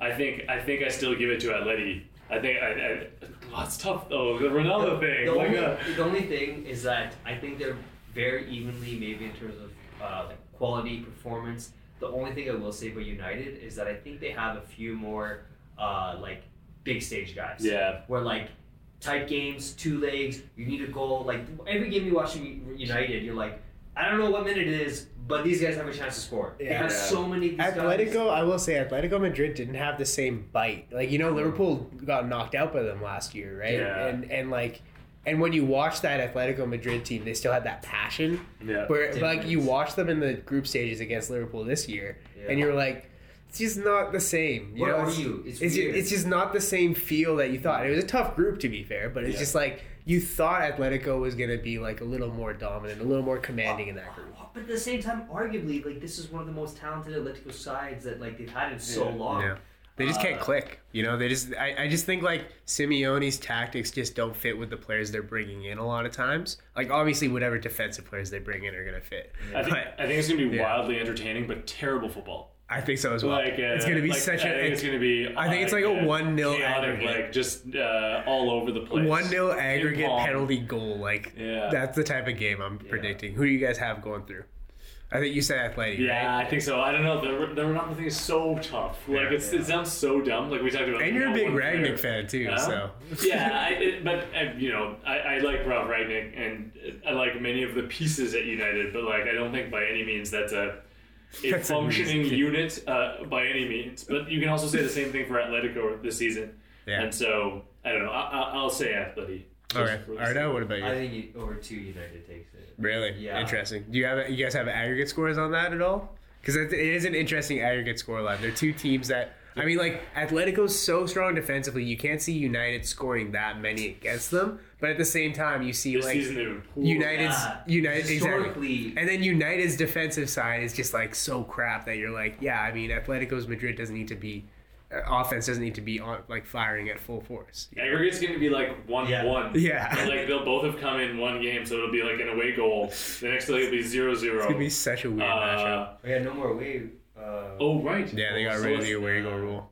C: I think I think I still give it to Atleti. I think I, I, oh, it's tough though. The Ronaldo thing.
D: The
C: like,
D: only,
C: uh,
D: the only thing is that I think they're very evenly, maybe in terms of uh, like quality performance. The only thing I will say about United is that I think they have a few more uh, like big stage guys.
C: yeah.
D: Where like tight games, two legs, you need a goal. Like every game you watch from United, you're like, I don't know what minute it is, but these guys have a chance to score. They
B: Yeah.
D: have so many. These guys.
B: Atletico, I will say, Atletico Madrid didn't have the same bite. Like you know, mm. Liverpool got knocked out by them last year, right?
C: Yeah.
B: And and like, and when you watch that Atletico Madrid team, they still had that passion.
C: Yeah.
B: Where like you watch them in the group stages against Liverpool this year,
D: Yeah.
B: and you're like, it's just not the same. You
D: Where
B: know,
D: are
B: it's,
D: you? It's
B: It's just, it's just not the same feel that you thought. It was a tough group to be fair, but it's
C: Yeah.
B: just like you thought Atletico was gonna be like a little more dominant, a little more commanding in that group.
D: But at the same time, arguably, like this is one of the most talented Atletico sides that like they've had in so
C: Yeah.
D: long.
B: Yeah. They just can't
D: Uh,
B: click. You know, they just. I, I just think like Simeone's tactics just don't fit with the players they're bringing in a lot of times. Like obviously, whatever defensive players they bring in are gonna fit.
C: I think,
B: But
C: I think it's gonna be
B: Yeah.
C: wildly entertaining, but terrible football.
B: I think so as well.
C: Like uh,
B: it's gonna be
C: like,
B: such
C: I
B: a.
C: think it's gonna be.
B: I think it's like a 1-0
C: chaotic,
B: aggregate.
C: like just uh, all over the place.
B: one 0 aggregate penalty goal. Like
C: Yeah.
B: that's the type of game I'm predicting. Who do you guys have going through? I think you said Athletic.
C: Yeah,
B: right?
C: I think so. I don't know. The, the Ronaldo thing is so tough. Like
B: Yeah.
C: it's, it sounds so dumb. Like we talked about.
B: And you're a big
C: one player.
B: Rangnick fan too,
C: Huh?
B: so
C: yeah, I, it, but uh, you know, I, I like Ralph Rangnick, and I like many of the pieces at United, but like I don't think by any means that's a <laughs> a
B: That's
C: functioning
B: reason.
C: unit uh, by any means. But you can also say the same thing for Atletico this season.
B: yeah.
C: And so I don't know. I, I, I'll say Atleti.
B: Okay,
C: For
B: Arda, what about you?
D: I think you, over two United takes it.
B: Really
D: Yeah.
B: interesting. Do you have you guys have aggregate scores on that at all? Because it it is an interesting aggregate score line. They're two teams that I mean, like Atletico's so strong defensively, you can't see United scoring that many against them. But at the same time, you see
C: This
B: like
C: season they've been poor.
B: United's
D: Yeah.
B: United exactly. And then United's defensive side is just like so crap that you're like, yeah, I mean, Atletico's Madrid doesn't need to be uh, offense doesn't need to be on like firing at full force.
C: Aggregate's going to be like one
D: Yeah.
C: one. <laughs>
B: Yeah.
C: And, like they'll both have come in one game, so it'll be like an away goal. The next leg will be zero zero.
B: It's gonna be such a weird matchup.
C: Uh,
D: we had no more away. Uh,
C: oh right.
B: Yeah, they got
C: So
B: rid of the away goal rule.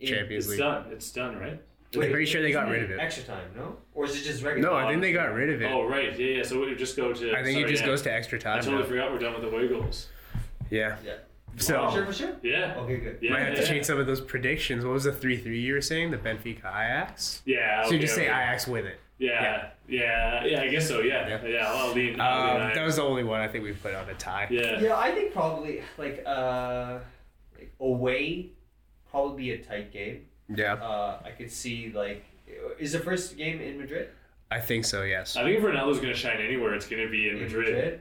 D: in-
B: Champions
C: It's
B: League.
C: done. It's done, right?
B: I'm pretty sure they got rid of it.
D: Extra time, no? Or is it just regular?
B: No, I think they got rid of it.
C: Oh right, yeah, yeah. So it would just go to.
B: I think it just
C: yeah.
B: goes to extra time.
C: I
B: time.
C: totally
B: now.
C: forgot we're done with the away goals.
B: Yeah.
D: Yeah.
B: So
D: For sure, for sure.
C: Yeah.
D: Okay, good.
C: Yeah.
B: might have
C: yeah.
B: to change some of those predictions. What was the three three you were saying? The Benfica Ajax.
C: Yeah.
B: So you
C: okay,
B: just say
C: okay.
B: Ajax win it.
C: Yeah, yeah, yeah, I guess so. Yeah,
B: Yeah.
C: yeah. I'll lean. I'll lean
B: Um, that was the only one I think we put on a tie.
C: yeah.
D: Yeah, I think probably like uh, like away, probably be a tight game.
B: Yeah,
D: Uh, I could see like, is the first game in Madrid?
B: I think so. Yes.
C: I think if Ronaldo's gonna shine anywhere, it's gonna be in Madrid.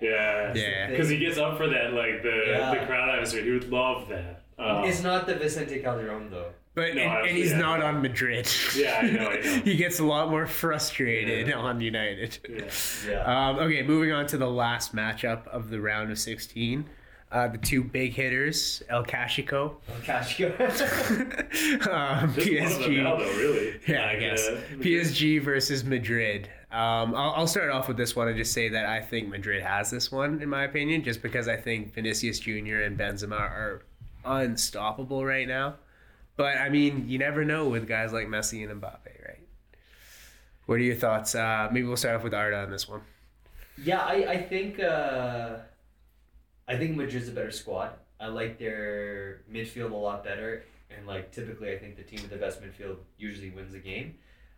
C: Yeah.
B: Yeah.
C: Because he gets up for that, like the
D: Yeah.
C: the crowd atmosphere. He would love that. Uh,
D: It's not the Vicente Calderon though.
B: But
C: No,
B: and, and he's
C: yeah.
B: not on Madrid.
C: Yeah, I know, I know. <laughs>
B: he gets a lot more frustrated
C: Yeah.
B: on United.
C: yeah.
D: Yeah.
B: Um, okay, moving on to the last matchup of the round of 16. Uh, the two big hitters, El <laughs> um,
C: Just one of them
B: PSG.
C: now, though, really.
B: Yeah, I guess.
C: uh,
B: PSG versus Madrid. Um, I'll, I'll start off with this one and just say that I think Madrid has this one, in my opinion, just because I think Vinicius Jr. and Benzema are unstoppable right now. But I mean, you never know with guys like Messi and Mbappe, right? What are your thoughts? Uh, maybe we'll start off with Arda on this one.
D: Yeah, I, I think uh, I think Madrid's a better squad. I like their midfield a lot better, and like typically, I think the team with the best midfield usually wins the game.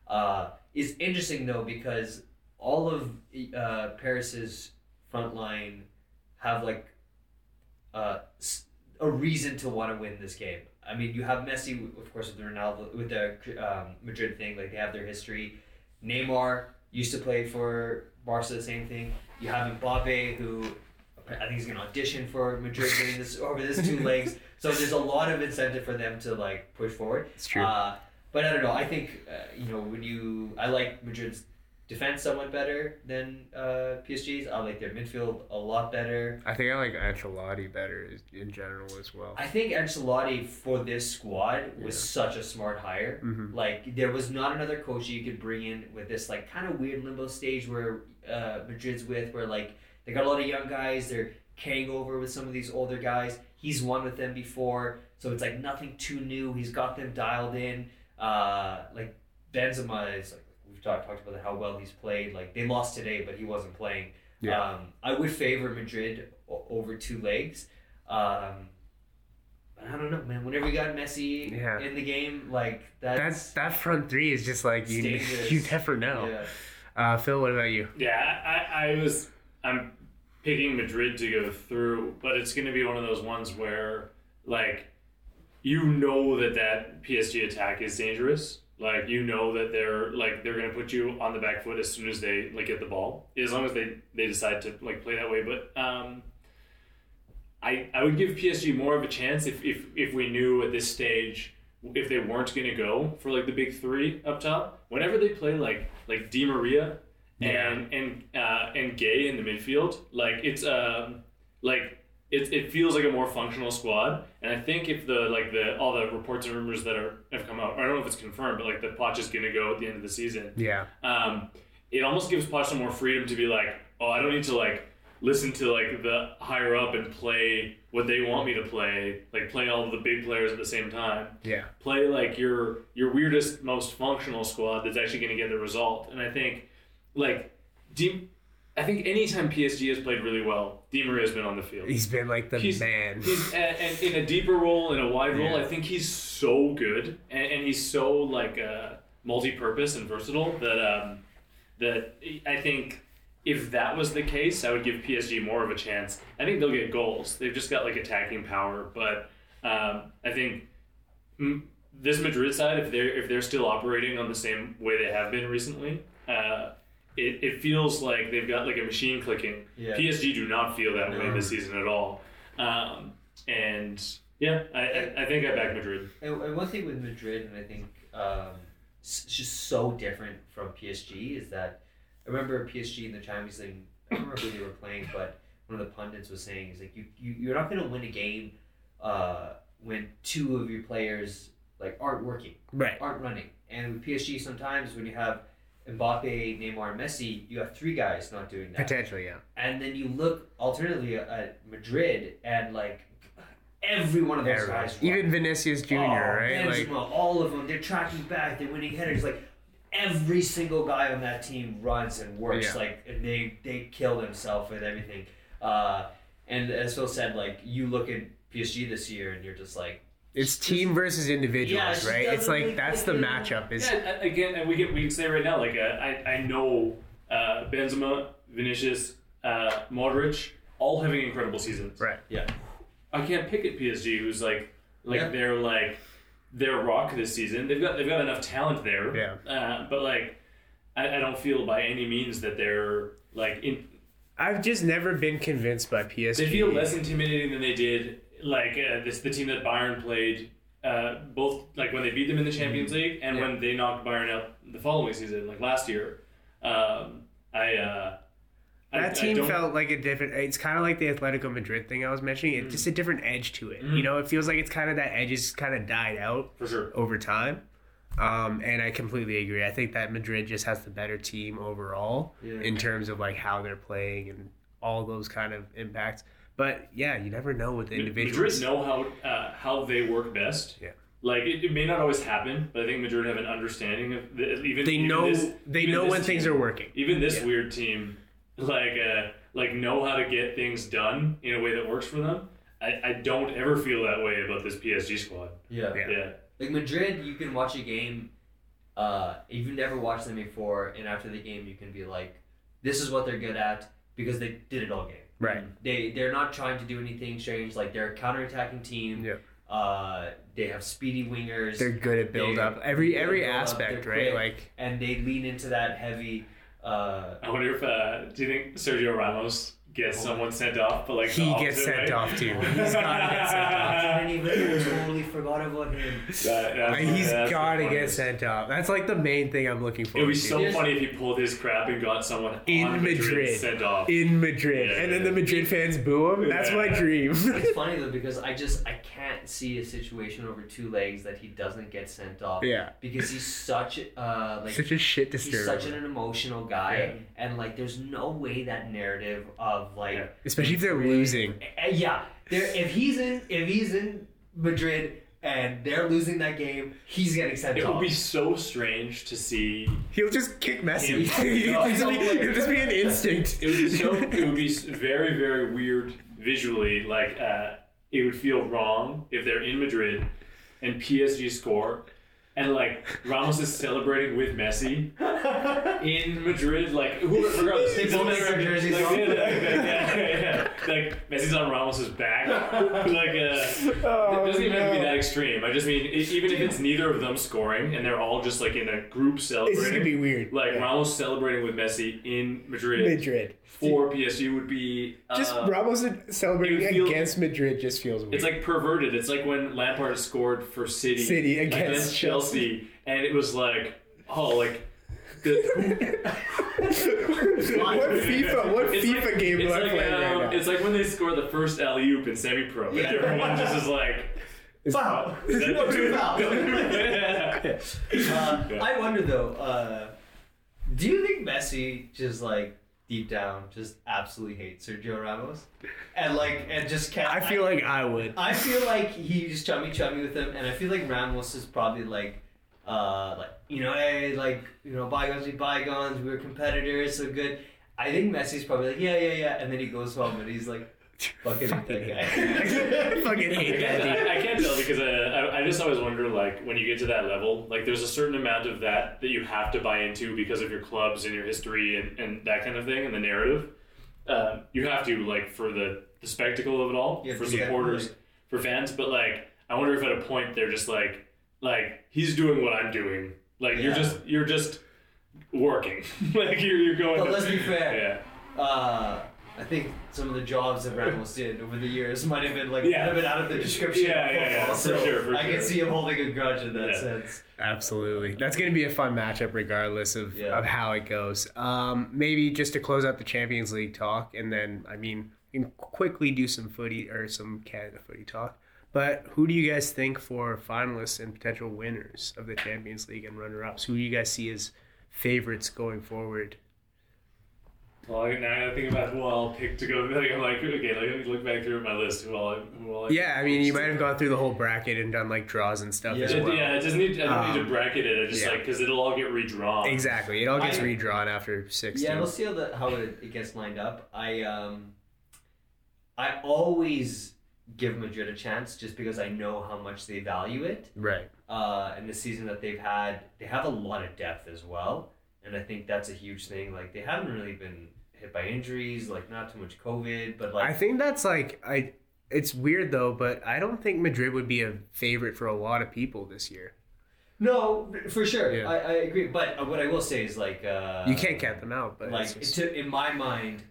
D: Uh, it's interesting though because all of uh, Paris's front line have like uh, a reason to want to win this game. I mean, you have Messi, of course, with the Ronaldo, with the um, Madrid thing. Like they have their history. Neymar used to play for Barca, the same thing. You have Mbappe, who I think he's going to audition for Madrid <laughs> this over this two legs. So there's a lot of incentive for them to like push forward.
B: It's true.
D: Uh, but I don't know. I think uh, you know when you I like Madrid's defense somewhat better than uh, PSG's. I like their midfield a lot better.
B: I think I like Ancelotti better in general as well.
D: I think Ancelotti for this squad was
B: Yeah.
D: such a smart hire.
B: Mhm.
D: Like there was not another coach you could bring in with this like kind of weird limbo stage where uh, Madrid's with, where like they got a lot of young guys. They're carrying over with some of these older guys. He's won with them before, so it's like nothing too new. He's got them dialed in. Uh, like Benzema is like talked talked about how well he's played. Like they lost today, but he wasn't playing.
B: Yeah.
D: Um, I would favor Madrid o- over two legs. Um, but I don't know, man. Whenever you got Messi
B: Yeah.
D: in the game, like
B: That
D: that's
B: that front three is just like you, <laughs> you never know.
D: Yeah.
B: Uh, Phil, what about you?
C: Yeah, I, I was I'm picking Madrid to go through, but it's going to be one of those ones where like you know that that PSG attack is dangerous. Like you know that they're like they're going to put you on the back foot as soon as they like get the ball, as long as they they decide to like play that way. But um, I I would give PSG more of a chance if if if we knew at this stage if they weren't going to go for like the big three up top. Whenever they play like like Di Maria and and uh, and Gueye in the midfield, like it's um like it, it feels like a more functional squad. And I think if the like the all the reports and rumors that are have come out, I don't know if it's confirmed, but like the Poch is going to go at the end of the season
B: Yeah.
C: um, it almost gives Poch some more freedom to be like, oh, I don't need to like listen to like the higher up and play what they want me to play, like play all the big players at the same time.
B: Yeah.
C: Play like your your weirdest, most functional squad that's actually going to get the result. And I think like Di, I think anytime PSG has played really well, Di Maria has been on the field.
B: He's been like the
C: He's-
B: man.
C: He's and, in a deeper role, in a wide role.
B: Yeah.
C: I think he's so good, and, and he's so like uh, multi-purpose and versatile that um, that I think if that was the case, I would give PSG more of a chance. I think they'll get goals. They've just got like attacking power, but um, I think this Madrid side, if they're if they're still operating on the same way they have been recently. Uh, it, it feels like they've got like a machine clicking.
D: Yeah.
C: PSG do not feel that way
D: No.
C: this season at all. Um, and yeah, I, I, I think I back Madrid.
D: And, and one thing with Madrid, and I think um, it's just so different from PSG, is that I remember PSG in the Champions League. I don't remember who they were playing, but one of the pundits was saying, "Is like you, you you're not going to win a game uh, when two of your players like aren't working,
B: right.
D: aren't running." And with PSG, sometimes when you have Mbappe, Neymar, and Messi, you have three guys not doing that.
B: Potentially, yeah.
D: And then you look alternatively at Madrid, and like every one of those
B: Everyone.
D: guys, run.
B: Even Vinicius Jr.,
D: Oh,
B: right?
D: Benzema,
B: Like,
D: all of them, they're tracking back, they're winning headers. Like every single guy on that team runs and works.
B: Yeah.
D: Like and they they kill themselves with everything. Uh, and as Phil said, like you look at PSG this year, and you're just like,
B: it's team versus individuals,
D: Yeah,
B: right? It's like
D: make
B: that's the matchup. Is
C: Yeah, again, and we can we can say right now, like uh, I I know uh, Benzema, Vinicius, uh, Modric, all having incredible seasons.
B: right.
D: yeah,
C: I can't pick at PSG, who's like like
D: Yeah.
C: they're like their rock this season. They've got they've got enough talent there.
B: Yeah.
C: Uh, but like, I, I don't feel by any means that they're like in.
B: I've just never been convinced by PSG.
C: They feel less intimidating than they did like uh, this the team that Bayern played. Uh, both like when they beat them in the Champions League and
D: Yeah.
C: when they knocked Bayern out the following season, like last year. Um, I uh, I- I
B: That team
C: don't-
B: felt like a different. It's kind of like the Atletico Madrid thing I was mentioning. It's just a different edge to it.
C: Mm.
B: You know, it feels like it's kind of that edge has kind of died out
C: for sure.
B: over time. Um, and I completely agree. I think that Madrid just has the better team overall
D: Yeah.
B: in terms of like how they're playing and all those kind of impacts. But yeah, you never know with the
C: individual
B: Madrid
C: know how uh, how they work best.
B: Yeah.
C: like it, it may not always happen, but I think Madrid have an understanding of the, even
B: They
C: even
B: know
C: this-
B: they know
C: this
B: when things are working.
C: Even this
B: Yeah.
C: weird team, like uh, like know how to get things done in a way that works for them. I, I don't ever feel that way about this PSG squad.
D: Yeah.
B: Yeah.
C: Yeah,
D: Like Madrid, you can watch a game. Uh, if you've never watched them before, and after the game, you can be like, "This is what they're good at," because they did it all game.
B: Right.
D: They they're not trying to do anything strange. Like they're a counterattacking team.
B: Yeah.
D: Uh, they have speedy wingers.
B: They're good at build
D: They're
B: up. Every every
D: build up,
B: aspect, right?
D: quick.
B: Like
D: and they lean into that heavy. Uh,
C: I wonder if uh, do you think Sergio Ramos gets someone sent off, but like
B: he gets sent
C: way?
B: off too. He's gotta get sent off.
D: I didn't even totally forgot about him.
C: That- that's-
B: He's
C: that's the
B: gotta get sent off. That's like the main thing I'm looking for.
C: It would be so
D: There's-
C: funny if he pulled his crap and got someone
B: In
C: on Madrid,
B: Madrid.
C: sent off.
B: in Madrid,
C: Yeah,
B: and then
C: yeah.
B: the Madrid fans boo him. That's my dream.
D: It's <laughs> funny though because I just I can't see a situation over two legs that he doesn't get sent off.
B: yeah,
D: Because he's such uh like
B: such a shit
D: he's such an emotional guy and like there's no way that narrative of like
C: Yeah.
B: Especially if they're losing.
D: Uh, yeah, there if he's in if he's in Madrid and they're losing that game, he's getting sent
C: It
D: off.
C: would be so strange to see.
B: He'll just kick Messi.
C: Yeah. <laughs>
B: It'll, just be, it'll just be an <laughs> instinct.
C: It would be so. <laughs> it would be very, very weird visually. Like uh, it would feel wrong if they're in Madrid and PSG score, and like Ramos is celebrating with Messi in Madrid. Like who, regardless,
D: both make their jerseys
C: like, yeah, yeah, yeah, yeah. Like Messi's on Ramos's back. Like uh,
B: Oh,
C: it doesn't even have to be that extreme. I just mean, e- even if it's neither of them scoring and they're all just like in a group
B: It's
C: celebrating,
B: just gonna be weird.
C: like Ramos celebrating with Messi in Madrid
B: Madrid.
C: For PSG would be uh,
B: Just Ramos celebrating
C: it feels-
B: against Madrid just feels weird.
C: It's like perverted. It's like when Lampard scored for City,
B: City against
C: Chelsea, and it was like, oh, like. The, <laughs>
B: what FIFA? What
C: it's
B: FIFA
C: like,
B: game
C: it's
B: am I
C: like,
B: playing
C: um,
B: right now?
C: It's like when they score the first alley oop in semi pro, and everyone just is like,
D: Foul.
C: Is that-
D: No, <laughs> true foul.
C: Yeah.
D: Uh, I wonder though, uh, do you think Messi just like deep down just absolutely hate Sergio Ramos, and like and just can't?
B: I feel like I would.
D: I feel like he's chummy chummy with him, and I feel like Ramos is probably like, uh, like you know, hey, like you know, bygones be bygones. We were competitors, so good. I think Messi's probably like, yeah, yeah, yeah, and then he goes home and he's like, <laughs> <laughs> fucking hate that guy.
B: fucking hate that dude.
C: I, I can't tell because uh, I, I just always wonder like when you get to that level like there's a certain amount of that that you have to buy into because of your clubs and your history and, and that kind of thing and the narrative uh, you have to like for the, the spectacle of it all
D: Yeah,
C: for
D: yeah,
C: supporters
D: right.
C: for fans but like I wonder if at a point they're just like like he's doing what I'm doing like you're just you're just working <laughs> like you're, you're going
D: But let's be fair.
C: yeah
D: Uh, I think some of the jobs that Ramos did over the years might have been like
C: Yeah.
D: a bit out of the description.
C: Yeah,
D: of
C: yeah, yeah,
D: football,
C: for
D: so
C: sure, for
D: I can see him holding a grudge in that
C: Yeah.
D: sense.
B: Absolutely. That's going to be a fun matchup regardless of,
D: Yeah.
B: of how it goes. Um, maybe just to close out the Champions League talk, and then, I mean, we can quickly do some footy or some Canada footy talk. But who do you guys think for finalists and potential winners of the Champions League and runner ups? Who do you guys see as favorites going forward?
C: Well, I- now I think about who I'll pick to go. <laughs> Like, I'm like, okay, let me look back through my list. Who I'll, who I'll
B: Yeah, I mean, you might have gone through the whole bracket and done like draws and stuff
D: Yeah.
B: as well.
C: yeah, it doesn't need. I don't need
B: Um,
C: to bracket it. I just
B: yeah.
C: like because it'll all get redrawn.
B: Exactly. It all gets
D: I-
B: redrawn after six.
D: Yeah, we'll see how the how it, it gets lined up. I um, I always give Madrid a chance just because I know how much they value it.
B: Right.
D: Uh, and the season that they've had, they have a lot of depth as well, and I think that's a huge thing. Like they haven't really been hit by injuries, like not too much COVID, but like
B: I think that's like I. It's weird though, but I don't think Madrid would be a favorite for a lot of people this year.
D: No, for sure.
B: Yeah.
D: I, I agree. But uh, what I will say is like uh,
B: You can't count them out, but
D: like
B: just-
D: to, in my mind,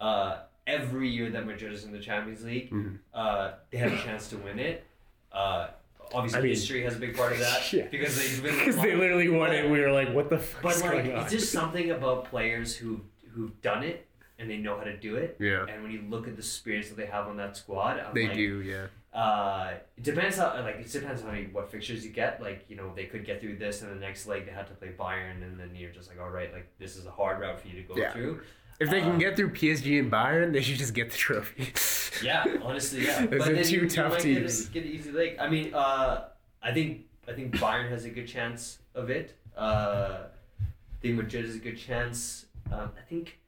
D: uh, every year that Madrid is in the Champions League,
B: Mhm.
D: uh, they have a chance to win it. Uh, obviously,
B: I mean-
D: history has a big part of that <laughs>
B: Yeah.
D: because they've been <laughs>
B: because they literally won it. We were like, "What the fuck
D: But like,
B: going on?"
D: it's just something about players who who've done it and they know how to do it.
B: yeah,
D: And when you look at the experience that they have on that squad, I'm
B: they
D: like,
B: do. Yeah,
D: Uh, it depends how like it depends how many what fixtures you get. Like you know they could get through this, and the next leg they had to play Bayern, and then you're just like, all right, like this is a hard route for you to go
B: Yeah.
D: through.
B: if they can
D: Um,
B: get through PSG and Bayern, they should just get the trophy. <laughs>
D: Yeah, honestly, yeah.
B: Those
D: but
B: are two
D: you,
B: tough
D: you
B: teams.
D: Get, a, get an easy leg. I mean, uh, I think I think Bayern has a good chance of it. Uh, I think Madrid has a good chance. Um, I think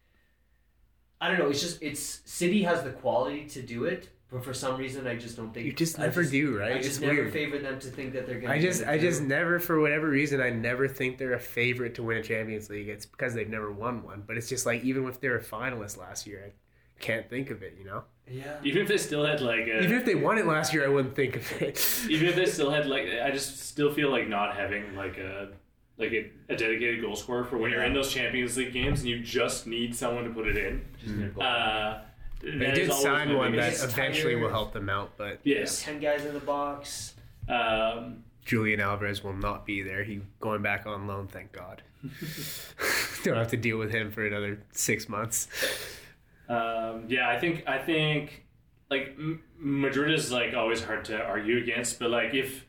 D: I don't know. It's just it's City has the quality to do it, but for some reason I just don't think
B: You just
D: I
B: never do, right?
D: I
B: It's
D: just never
B: weird.
D: favor them to think that they're gonna.
B: I just,
D: it
B: I just never, for whatever reason, I never think they're a favorite to win a Champions League. It's because they've never won one. But it's just like even if they were finalists last year, I can't think of it. You know,
D: yeah.
C: Even if they still had like a,
B: even if they won it last year, I wouldn't think of it.
C: even if they still had like I just still feel like not having like a like a, a dedicated goal scorer for when you're in those Champions League games and you just need someone to put it in.
D: Just gonna go.
C: Uh,
B: they did sign one that
C: biggest-
B: eventually
D: tighter.
B: will help them out, but
C: Yes.
D: Ten guys in the box.
C: Um,
B: Julian Alvarez will not be there. He going back on loan, thank God. <laughs> Don't have to deal with him for another six months.
C: Um, yeah, I think I think like M- Madrid is like always hard to argue against, but like if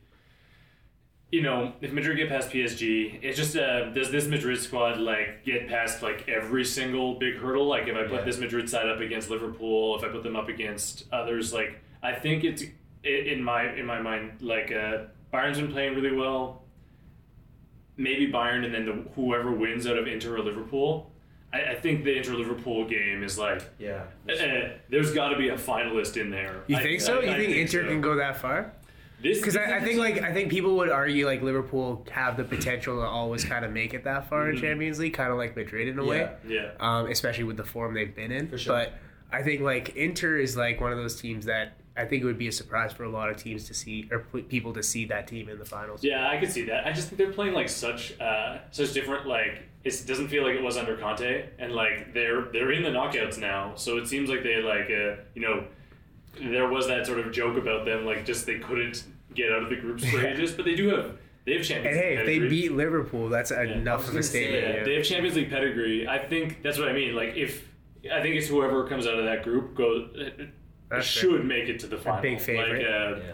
C: you know if Madrid get past PSG, it's just uh, does this Madrid squad like get past like every single big hurdle? Like if I put
D: Yeah.
C: this Madrid side up against Liverpool, if I put them up against others, like I think it's i in my in my mind like uh, Bayern's been playing really well. Maybe Bayern and then the, whoever wins out of Inter or Liverpool. I, I think the Inter Liverpool game is like
D: Yeah.
C: uh, there's got to be a finalist in there.
B: You
C: I-
B: think so?
C: I-
B: you
C: I
B: think, Inter
C: so.
B: can go that far?
C: This
B: Because I, I think like I think people would argue like Liverpool have the potential to always kind of make it that far in
C: Mhm.
B: Champions League, kind of like Madrid in a way.
D: Yeah.
C: yeah.
B: um, especially with the form they've been in.
D: For sure.
B: But I think like Inter is like one of those teams that I think it would be a surprise for a lot of teams to see or people to see that team in the finals.
C: Yeah, I could see that. I just think they're playing like such uh, such different like it doesn't feel like it was under Conte, and like they're they're in the knockouts now, so it seems like they like uh, you know there was that sort of joke about them like just they couldn't get out of the groups <laughs> for
B: Yeah.
C: ages, but they do have they have Champions.
B: And hey,
C: League
B: if they beat Liverpool, that's
D: I
B: enough of a
D: gonna say,
B: statement.
C: Yeah,
B: yeah.
C: they have Champions League pedigree. I think that's what I mean. Like if I think it's whoever comes out of that group goes
B: That's
C: should make it to the final.
B: big favorite.
C: Like, uh,
D: Yeah.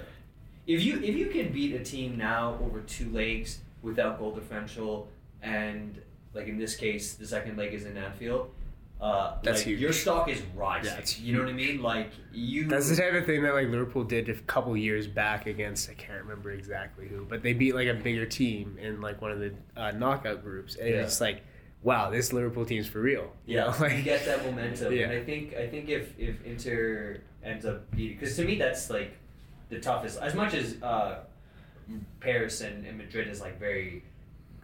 D: If you if you can beat a team now over two legs without goal differential and like in this case the second leg is in Anfield, uh,
B: That's
D: like,
B: huge.
D: your stock is rising.
B: It's
D: you know what I mean? Like you.
B: That's the type of thing that like Liverpool did a couple years back against I can't remember exactly who, but they beat like a bigger team in like one of the uh, knockout groups, and
D: Yeah.
B: it's like, wow, this Liverpool team's for real. You
D: Yeah,
B: know,
D: you
B: like
D: get that momentum,
B: Yeah.
D: and I think I think if if Inter ends up beating, because to me that's like the toughest. As much as uh, Paris and, and Madrid is like very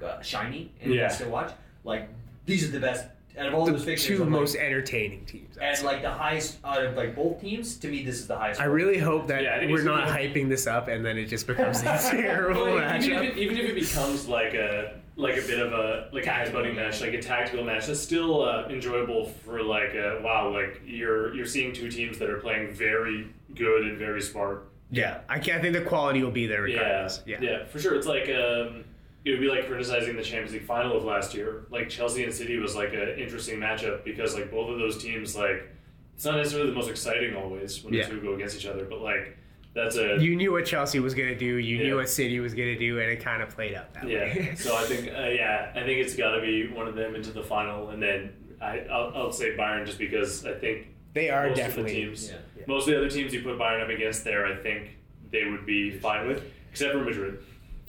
D: uh, shiny and
C: Yeah.
D: to watch, like these are the best out of all those
B: the
D: fixtures.
B: two
D: I'm like-
B: most entertaining teams. I'd
D: and
B: say.
D: like the highest out of like both teams. To me, this is the highest.
B: I really hope that
C: Yeah,
B: we're not
C: gonna
B: hyping this up and then it just becomes <laughs> a terrible
C: Well, even,
B: matchup.
C: if it, even if it becomes like a like a bit of a like a
D: Tactical
C: headbutting
D: match.
C: match, like a tactical match, that's still uh, enjoyable for like a, wow, like you're you're seeing two teams that are playing very good and very smart.
B: Yeah, I can't I think the quality will be there
C: Yeah, yeah,
B: Yeah,
C: for sure. It's like um, it would be like criticizing the Champions League final of last year. Like Chelsea and City was like an interesting matchup because like both of those teams like it's not necessarily the most exciting always when
B: Yeah.
C: the two go against each other, but like that's a
B: You knew what Chelsea was gonna do. You
C: Yeah.
B: knew what City was gonna do, and it kind of played out that
C: Yeah.
B: way.
C: so I think, uh, yeah, I think it's got to be one of them into the final, and then I, I'll, I'll say Bayern just because I think
B: they are
C: most
B: definitely.
C: of the teams,
D: Yeah.
B: Yeah.
C: most of the other teams you put Bayern up against there, I think they would be fine with, except for Madrid.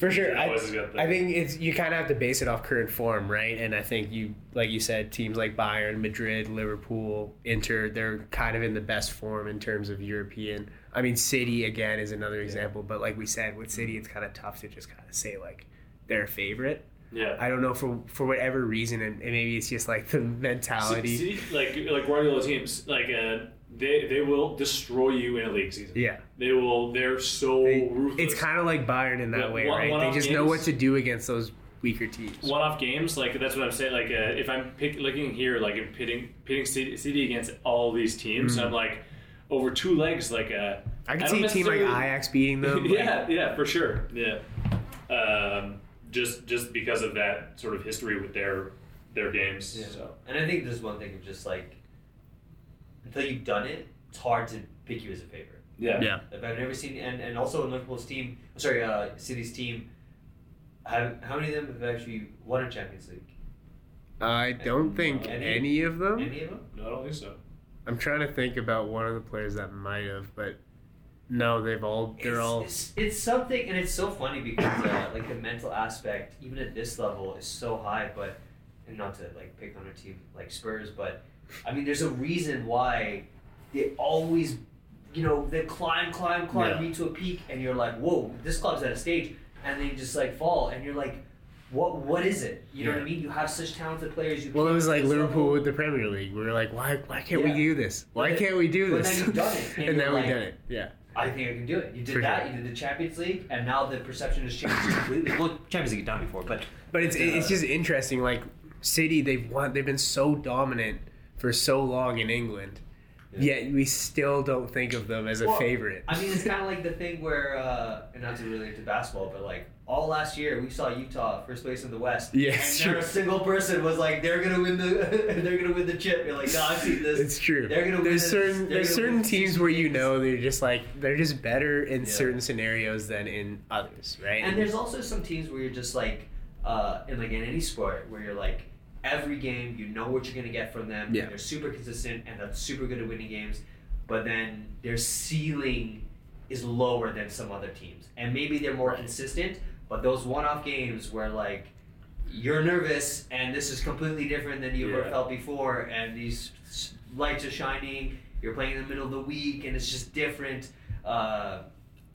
B: For sure, I,
C: always has got the-
B: I think it's you kind of have to base it off current form, right? And I think you, like you said, teams like Bayern, Madrid, Liverpool, Inter, they're kind of in the best form in terms of European. I mean, City again is another example, but like we said, with City, it's kind of tough to just kind of say like they're a favorite.
C: Yeah.
B: I don't know for for whatever reason, and, and maybe it's just like the mentality.
C: City, like like Guardiola teams, like uh, they they will destroy you in a league season.
B: Yeah,
C: They will. They're so
B: They-
C: ruthless.
B: it's kind of like Bayern in that
C: Yeah,
B: way,
C: one-
B: right? They
C: one-off
B: just know what to do against those weaker teams.
C: one-off games. Like that's what I'm saying. Like uh, if I'm pick, looking here, like I'm pitting pitting City, City against all these teams,
B: Mm.
C: I'm like over two legs. Like uh,
B: I could
C: I
B: see a team like
C: necessarily-
B: Ajax beating them. <laughs> like-
C: yeah, yeah, for sure. Yeah, um, just just because of that sort of history with their their games.
D: Yeah.
C: So
D: And I think there's one thing of just like until you've done it, it's hard to pick you as a favorite.
C: yeah,
B: Yeah.
D: Like, I've never seen, and, and also in Liverpool's team, sorry, uh, City's team. Have, how many of them have actually won a Champions League?
B: I don't think
D: Any?
B: any of them.
D: Any of them?
C: No, I don't think so.
B: I'm trying to think about one of the players that might have, but No, they've all they're
D: it's,
B: all
D: It's, it's something, and it's so funny because uh, like the mental aspect, even at this level, is so high. But and not to like pick on a team like Spurs, but I mean, there's a reason why they always, you know, they climb, climb, climb,
B: Yeah.
D: to a peak, and you're like, whoa, this club's at a stage, and they just like fall, and you're like. What what is it? You know what I mean? You have such talented players. You
B: Well, it was like Liverpool
D: level.
B: with the Premier League. We were like, why why can't
D: Yeah.
B: we do this? Why
D: But
B: can't we do this?
D: then it, <laughs> and
B: and
D: like-
B: we've done it. Yeah.
D: I think I can do it. You did
B: For
D: that.
B: sure.
D: You did the Champions League, and now the perception has changed completely. <laughs> Well, Champions League done before, but
B: But it's
D: uh,
B: it's just interesting. Like City, they've won. They've been so dominant for so long in England,
D: Yeah.
B: yet we still don't think of them as a
D: Well,
B: favorite.
D: I mean, it's kind of like the thing where, uh, and not to really into basketball, but like all last year we saw Utah first place in the West.
B: Yeah,
D: and
B: it's true.
D: a single person was like, they're gonna win the, <laughs> they're gonna win the chip. You're like, no, I've seen this.
B: It's true.
D: They're gonna
B: there's
D: this-
B: certain
D: they're
B: there's
D: gonna
B: certain teams where you know they're just like they're just better in
D: Yeah.
B: certain scenarios than in others, right?
D: And there's also some teams where you're just like, uh, in like in any sport, where you're like, every game you know what you're gonna get from them.
B: Yeah.
D: They're super consistent and they're super good at winning games, but then their ceiling is lower than some other teams, and maybe they're more consistent. But those one-off games where like you're nervous and this is completely different than you ever
C: Yeah.
D: felt before, and these lights are shining. You're playing in the middle of the week, and it's just different. Uh,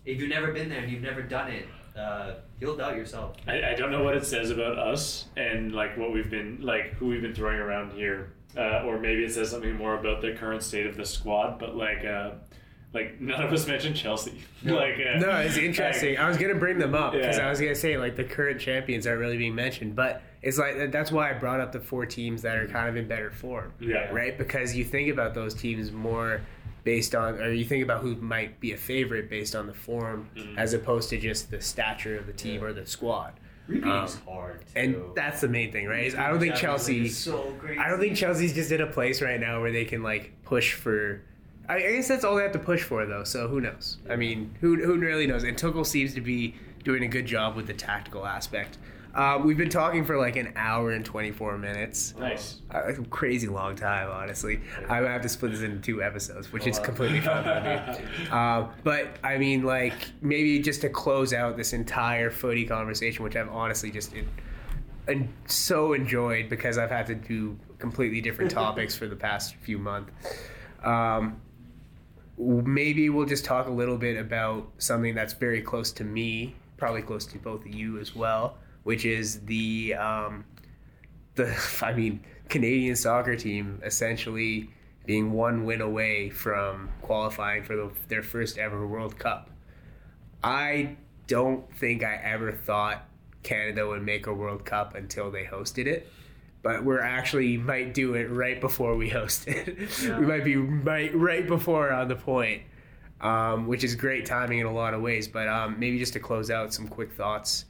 D: if you've never been there and you've never done it, uh, you'll doubt yourself.
C: I, I don't know what it says about us and like what we've been like who we've been throwing around here, uh, or maybe it says something more about the current state of the squad. But like, uh, like none of us mentioned Chelsea. <laughs>
D: No.
C: like, uh,
B: no, it's interesting. I was gonna bring them up because
C: Yeah.
B: I was gonna say like the current champions aren't really being mentioned, but it's like that's why I brought up the four teams that are kind of in better form,
C: Yeah.
B: right? Because you think about those teams more based on, or you think about who might be a favorite based on the form,
C: Mhm.
B: as opposed to just the stature of the team
D: Yeah.
B: or the squad.
D: Repeating's
B: Um,
D: hard.
B: And that's the main thing, right? Is I don't think Chelsea.
D: so.
B: I don't think Chelsea's just in a place right now where they can like push for. I I guess that's all they have to push for, though. So who knows? I mean, who who really knows? And Tuchel seems to be doing a good job with the tactical aspect. Uh, we've been talking for like an hour and twenty four minutes.
C: nice.
B: A crazy long time, honestly. I would have to split this into two episodes, which is completely fine by me. Um, <laughs> but I mean, like maybe just to close out this entire footy conversation, which I've honestly just en- en- so enjoyed because I've had to do completely different <laughs> topics for the past few months. Um, maybe we'll just talk a little bit about something that's very close to me, probably close to both of you as well, which is the um, the <laughs> I mean Canadian soccer team essentially being one win away from qualifying for the, their first ever World Cup. I don't think I ever thought Canada would make a World Cup until they hosted it. But we're actually might do it right before we <laughs> host it.
D: Yeah.
B: we might be right right before on the point, um, which is great timing in a lot of ways. But um, maybe just to close out, some quick thoughts.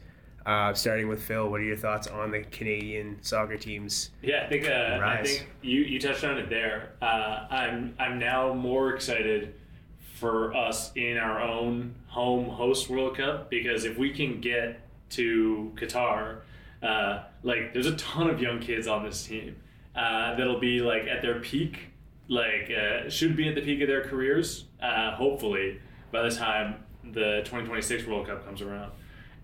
B: Uh, starting with Phil, what are your thoughts on the Canadian soccer teams?
C: Yeah, I think uh, I think you, you touched on it there. Uh, I'm I'm now more excited for us in our own home host World Cup because if we can get to Qatar, uh, like there's a ton of young kids on this team uh, that'll be like at their peak, like uh, should be at the peak of their careers. Uh, hopefully by the time the 2026 World Cup comes around,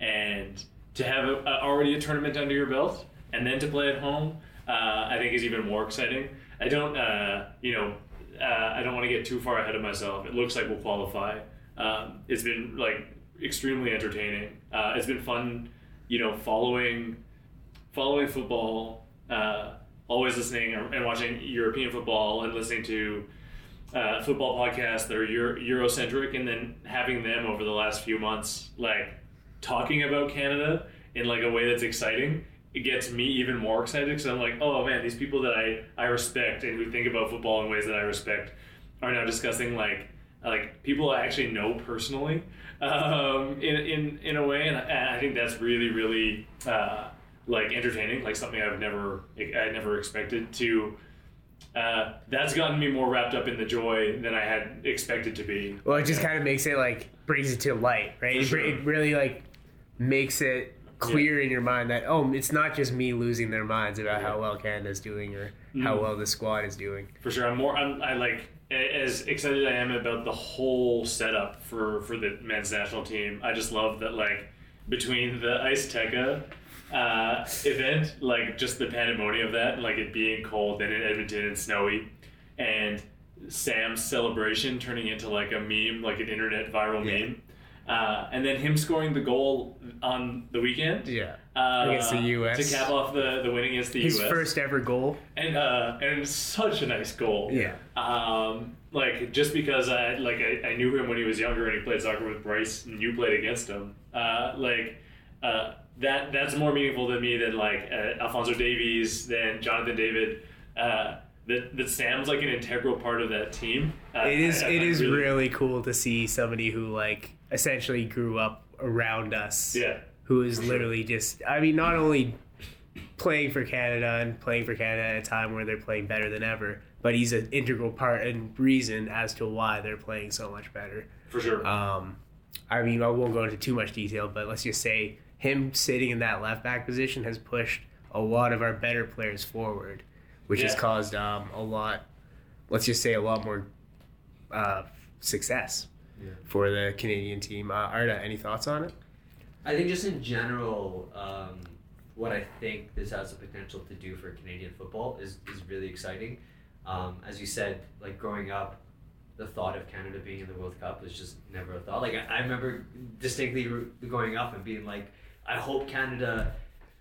C: and to have a, a, already a tournament under your belt and then to play at home, uh, I think is even more exciting. I don't, uh, you know, uh, I don't want to get too far ahead of myself. It looks like we'll qualify. Um, it's been like extremely entertaining. Uh, it's been fun, you know, following following football, uh, always listening and watching European football and listening to uh, football podcasts that are Euro- Eurocentric, and then having them over the last few months, like talking about Canada in like a way that's exciting. It gets me even more excited because I'm like, oh man, these people that I, I respect and who think about football in ways that I respect are now discussing like like people I actually know personally um, in, in in a way, and I, and I think that's really really uh, like entertaining, like something I've never I never expected to. Uh, that's gotten me more wrapped up in the joy than I had expected to be.
B: Well, it just kind of makes it like brings it to light, right? It,
C: sure.
B: it really like makes it clear in your mind that oh, it's not just me losing their minds about how well Canada's doing or how
C: Mm.
B: well the squad is doing.
C: For sure, I'm more. I'm, I like as excited I am about the whole setup for for the men's national team, I just love that like between the Iceteca uh, event, like just the pandemonium of that, like it being cold, then in Edmonton and snowy, and Sam's celebration turning into like a meme, like an internet viral
D: Yeah.
C: meme. Uh, and then him scoring the goal on the weekend
B: Yeah.
C: uh,
B: Against the US.
C: to cap off the, the win against the
B: His
C: US.
B: first ever goal.
C: and uh, and such a nice goal.
B: Yeah.
C: Um, like just because I like I, I knew him when he was younger and he played soccer with Bryce and you played against him. Uh, like uh, that that's more meaningful to me than like uh, Alfonso Davies, than Jonathan David. Uh, that that Sam's like an integral part of that team.
B: It is
C: I- I
B: it is
C: really-
B: really cool to see somebody who like essentially grew up around us.
C: yeah.
B: Who is literally just I mean not only playing for Canada and playing for Canada at a time where they're playing better than ever, but he's an integral part and reason as to why they're playing so much better.
C: for sure.
B: Um, I mean, I won't go into too much detail, but let's just say him sitting in that left back position has pushed a lot of our better players forward, which has caused um, a lot, let's just say, a lot more uh, success
D: Yeah.
B: for the Canadian team. Uh, Arda, any thoughts on it?
D: I think just in general, um, what I think this has the potential to do for Canadian football is, is really exciting. Um, as you said, like growing up, the thought of Canada being in the World Cup was just never a thought. Like I, I remember distinctly going up and being like, I hope Canada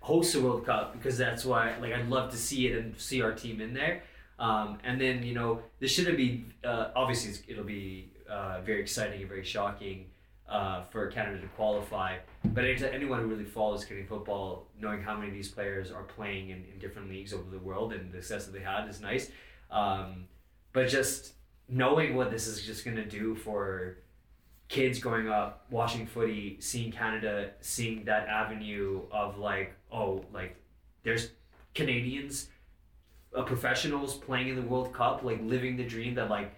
D: hosts a World Cup because that's why like I'd love to see it and see our team in there. Um, and then you know this shouldn't be uh, obviously it'll be uh, very exciting and very shocking uh, for Canada to qualify. But any- anyone who really follows Canadian football, knowing how many of these players are playing in, in different leagues over the world and the success that they had is nice. Um, but just knowing what this is just going to do for kids growing up, watching footy, seeing Canada, seeing that avenue of like, oh, like there's Canadians, uh, professionals playing in the World Cup, like living the dream that like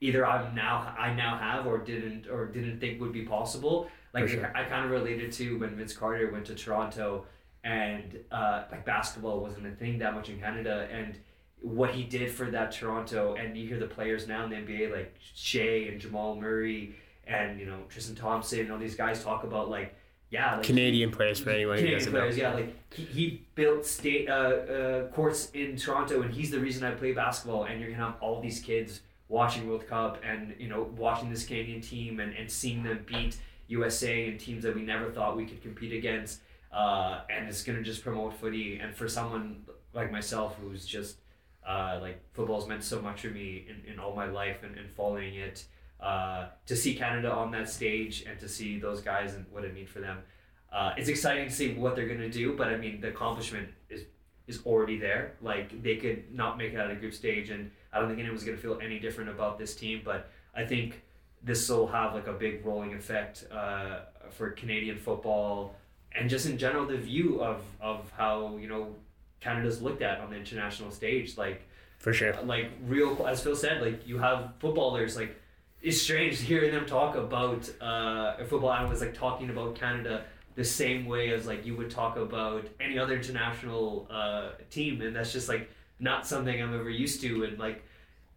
D: either I'm now I now have or didn't or didn't think would be possible. Like
B: sure.
D: I kind of related to when Vince Carter went to Toronto and uh, like basketball wasn't a thing that much in Canada and what he did for that Toronto and you hear the players now in the NBA like Shai and Jamal Murray and you know Tristan Thompson and all these guys talk about like yeah like
B: Canadian players for anyone who
D: Canadian
B: doesn't
D: players,
B: know.
D: yeah, like he, he built state uh, uh, courts in Toronto, and he's the reason I play basketball. And you're gonna have all these kids watching World Cup, and you know watching this Canadian team, and, and seeing them beat USA and teams that we never thought we could compete against. Uh, and it's gonna just promote footy. And for someone like myself, who's just uh, like football's meant so much to me in, in all my life, and, and following it. Uh, to see Canada on that stage and to see those guys and what it means for them, uh, it's exciting to see what they're gonna do, but I mean the accomplishment is is already there. Like they could not make it out of group stage, and I don't think anyone's gonna feel any different about this team. But I think this will have like a big rolling effect uh, for Canadian football and just in general the view of of how you know Canada's looked at on the international stage. Like
B: For sure.
D: like real as Phil said, like you have footballers like it's strange hearing them talk about uh, football analysts like talking about Canada the same way as like you would talk about any other international uh, team, and that's just like not something I'm ever used to. And like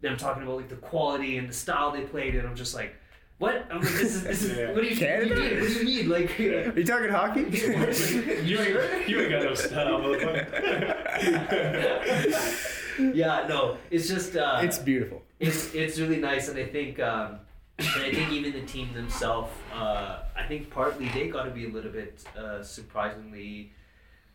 D: them talking about like the quality and the style they played, and I'm just like, what? I'm like, this is this is
C: Yeah.
D: what do you
B: Canada?
D: What do you mean? What do you mean? Like.
B: Are <laughs> you talking hockey? <laughs>
C: you ain't you ain't got no style, motherfucker. <laughs>
D: yeah, no, it's just uh,
B: it's beautiful.
D: It's it's really nice, and I think um, and I think even the team themselves, uh, I think partly they got to be a little bit uh, surprisingly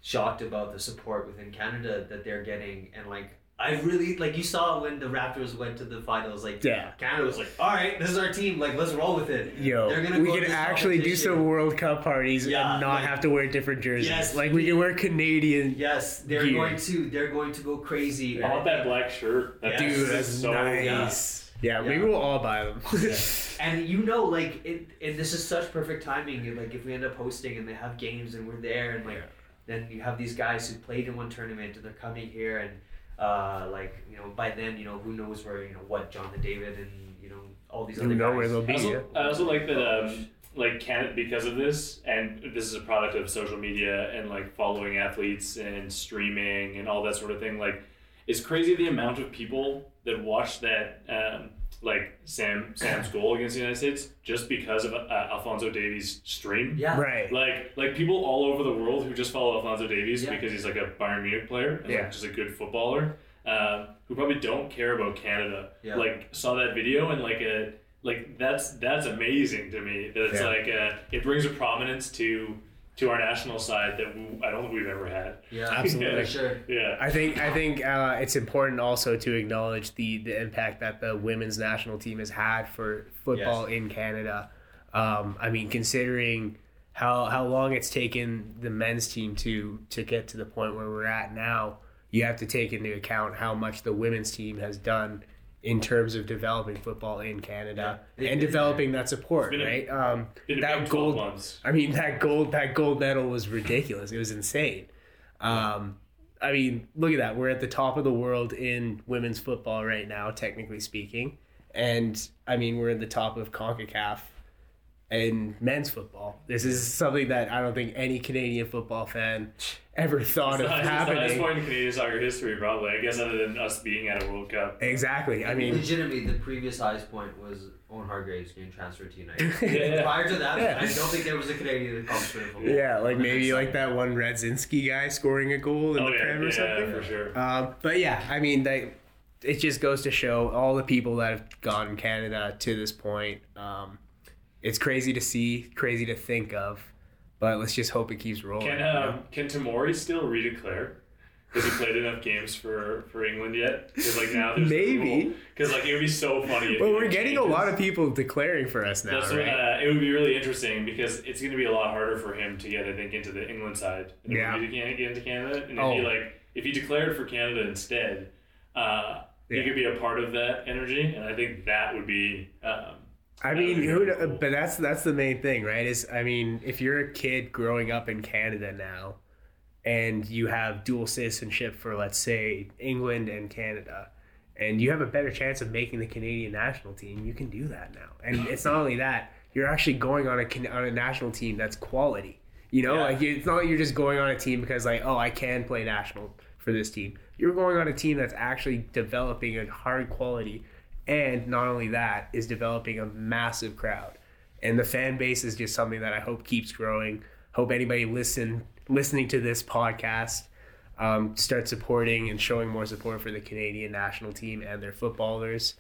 D: shocked about the support within Canada that they're getting, and like I really like you saw when the Raptors went to the finals, like
B: Yeah.
D: Canada was like, all right, this is our team, like let's roll with it.
B: Yo,
D: They're gonna
B: we
D: go
B: can actually do some World Cup parties
D: Yeah,
B: and not
D: like-
B: have to wear different jerseys.
D: Yes.
B: like we can wear Canadian.
D: Yes, they're
B: Gear.
D: going to they're going to go crazy.
C: I want that black shirt. That
D: Yeah.
B: Dude,
C: is
B: that's
C: so
B: nice. Yeah, maybe
D: Yeah.
B: we'll all buy them. <laughs> <laughs>
D: And you know, like, it, and this is such perfect timing. Like, if we end up hosting and they have games and we're there, and like,
B: Yeah.
D: then you have these guys who played in one tournament and they're coming here, and uh, like, you know, by then, you know, who knows where, you know, what John Jonathan David and you know all these
B: You
D: other
B: know
D: guys.
B: where they'll
C: I
B: be.
C: also,
B: yeah.
C: I also like that, um, like Canada, because of this, and this is a product of social media and like following athletes and streaming and all that sort of thing. Like, it's crazy the amount of people that watch that um, like Sam Sam's goal against the United States just because of uh, Alfonso Davies' stream.
D: Yeah.
B: Right.
C: Like like people all over the world who just follow Alfonso Davies
D: Yeah.
C: because he's like a Bayern Munich player and
B: Yeah.
C: like just a good footballer, um, who probably don't care about Canada.
D: Yeah.
C: Like saw that video and like a like that's that's amazing to me. That it's
B: Yeah.
C: like uh it brings a prominence to to our national side that we, I don't think we've ever had.
D: Yeah. <laughs>
B: Absolutely.
D: For sure.
C: Yeah.
B: I think I think uh, it's important also to acknowledge the the impact that the women's national team has had for football in Canada. Um, I mean, considering how how long it's taken the men's team to to get to the point where we're at now, you have to take into account how much the women's team has done in terms of developing football in Canada
D: Yeah.
B: and developing that support,
C: It's been a-
B: right? Um, that gold. I mean, that gold that gold medal was ridiculous. It was insane. Um, I mean, look at that. We're at the top of the world in women's football right now, technically speaking, and I mean, we're at the top of Concacaf in men's football. This is something that I don't think any Canadian football fan ever thought
C: It's
B: of
C: happening. it's the highest point in Canadian soccer history, probably. I guess other than us being at a World Cup.
B: Exactly. I mean,
D: legitimately, the previous highest point was Owen Hargreaves getting transferred to United. <laughs>
C: Yeah.
D: Prior to that,
B: Yeah.
D: I don't think there was a Canadian that comes through. football.
B: yeah, like maybe
D: 100%.
B: like that one Radzinski guy scoring a goal in
C: Oh
B: the
C: yeah,
B: Prem or
C: yeah,
B: something.
C: for sure.
B: Um, but yeah, I mean, they, it just goes to show all the people that have gone in Canada to this point. Um, it's crazy to see, crazy to think of, but let's just hope it keeps rolling.
C: Can
B: you know?
C: um, can Tomori still redeclare? Has he played enough games for, for England yet? Because like now there's
B: Maybe.
C: Because like it would be so funny. if
B: well, we're getting a lot of people declaring for us now,
C: That's
B: right?
C: what, uh, it would be really interesting because it's going to be a lot harder for him to get, I think, into the England side it
B: Yeah.
C: to get into Canada. And if
B: Oh.
C: he like if he declared for Canada instead, uh,
B: Yeah.
C: he could be a part of that energy, and I think that would be. Um,
B: I mean, who?
C: cool.
B: But that's that's the main thing, right? Is I mean, if you're a kid growing up in Canada now, and you have dual citizenship for let's say England and Canada, and you have a better chance of making the Canadian national team, you can do that now. And it's not only that, you're actually going on a on a national team that's quality. You know,
C: Yeah.
B: like it's not like you're just going on a team because like, oh, I can play national for this team. You're going on a team that's actually developing a hard quality, and not only that, is developing a massive crowd. And the fan base is just something that I hope keeps growing. Hope anybody listen listening to this podcast um, start supporting and showing more support for the Canadian national team and their footballers.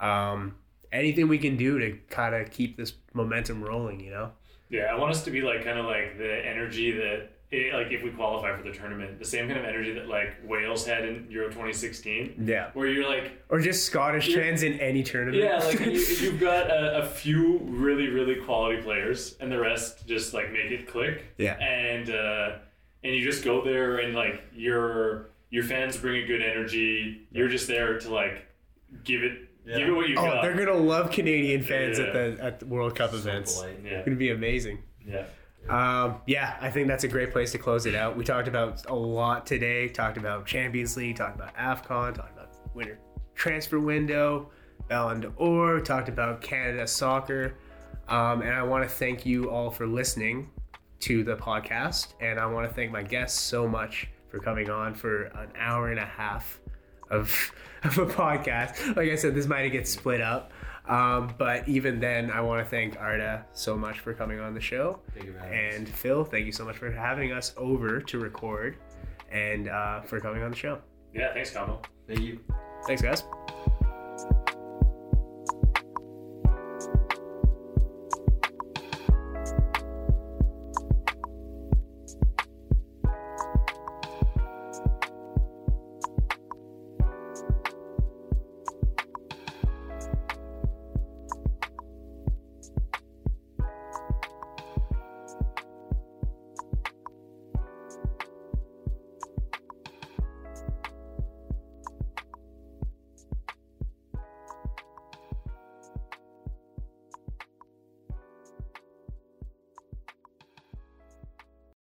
B: Um, anything we can do to kind of keep this momentum rolling, you know.
C: Yeah, I want us to be like kind of like the energy that it, like if we qualify for the tournament, the same kind of energy that like Wales had in Euro 2016,
B: Yeah.
C: where you're like,
B: Or just Scottish fans in any tournament.
C: yeah, like <laughs> you, you've got a, a few really really quality players, and the rest just like make it click.
B: Yeah.
C: and uh, and you just go there and like your your fans bring a good energy. You're just there to like give it
D: Yeah.
C: give it what you
B: Oh,
C: got.
B: they're gonna love Canadian fans at
C: Yeah.
B: the at the World Cup
D: So
B: events.
D: polite.
C: yeah,
B: It's gonna be amazing.
C: yeah.
B: Um, yeah, I think that's a great place to close it out. We talked about a lot today. Talked about Champions League. Talked about Afcon. Talked about winter transfer window, Ballon d'Or. Talked about Canada soccer. Um, and I want to thank you all for listening to the podcast. And I want to thank my guests so much for coming on for an hour and a half of, of a podcast. Like I said, this might get split up. Um, but even then, I want to thank Arda so much for coming on the show.
D: Thank you for us.
B: And Phil, thank you so much for having us over to record and uh, for coming on the show.
C: Yeah, thanks, Combo.
D: Thank you.
B: Thanks, guys.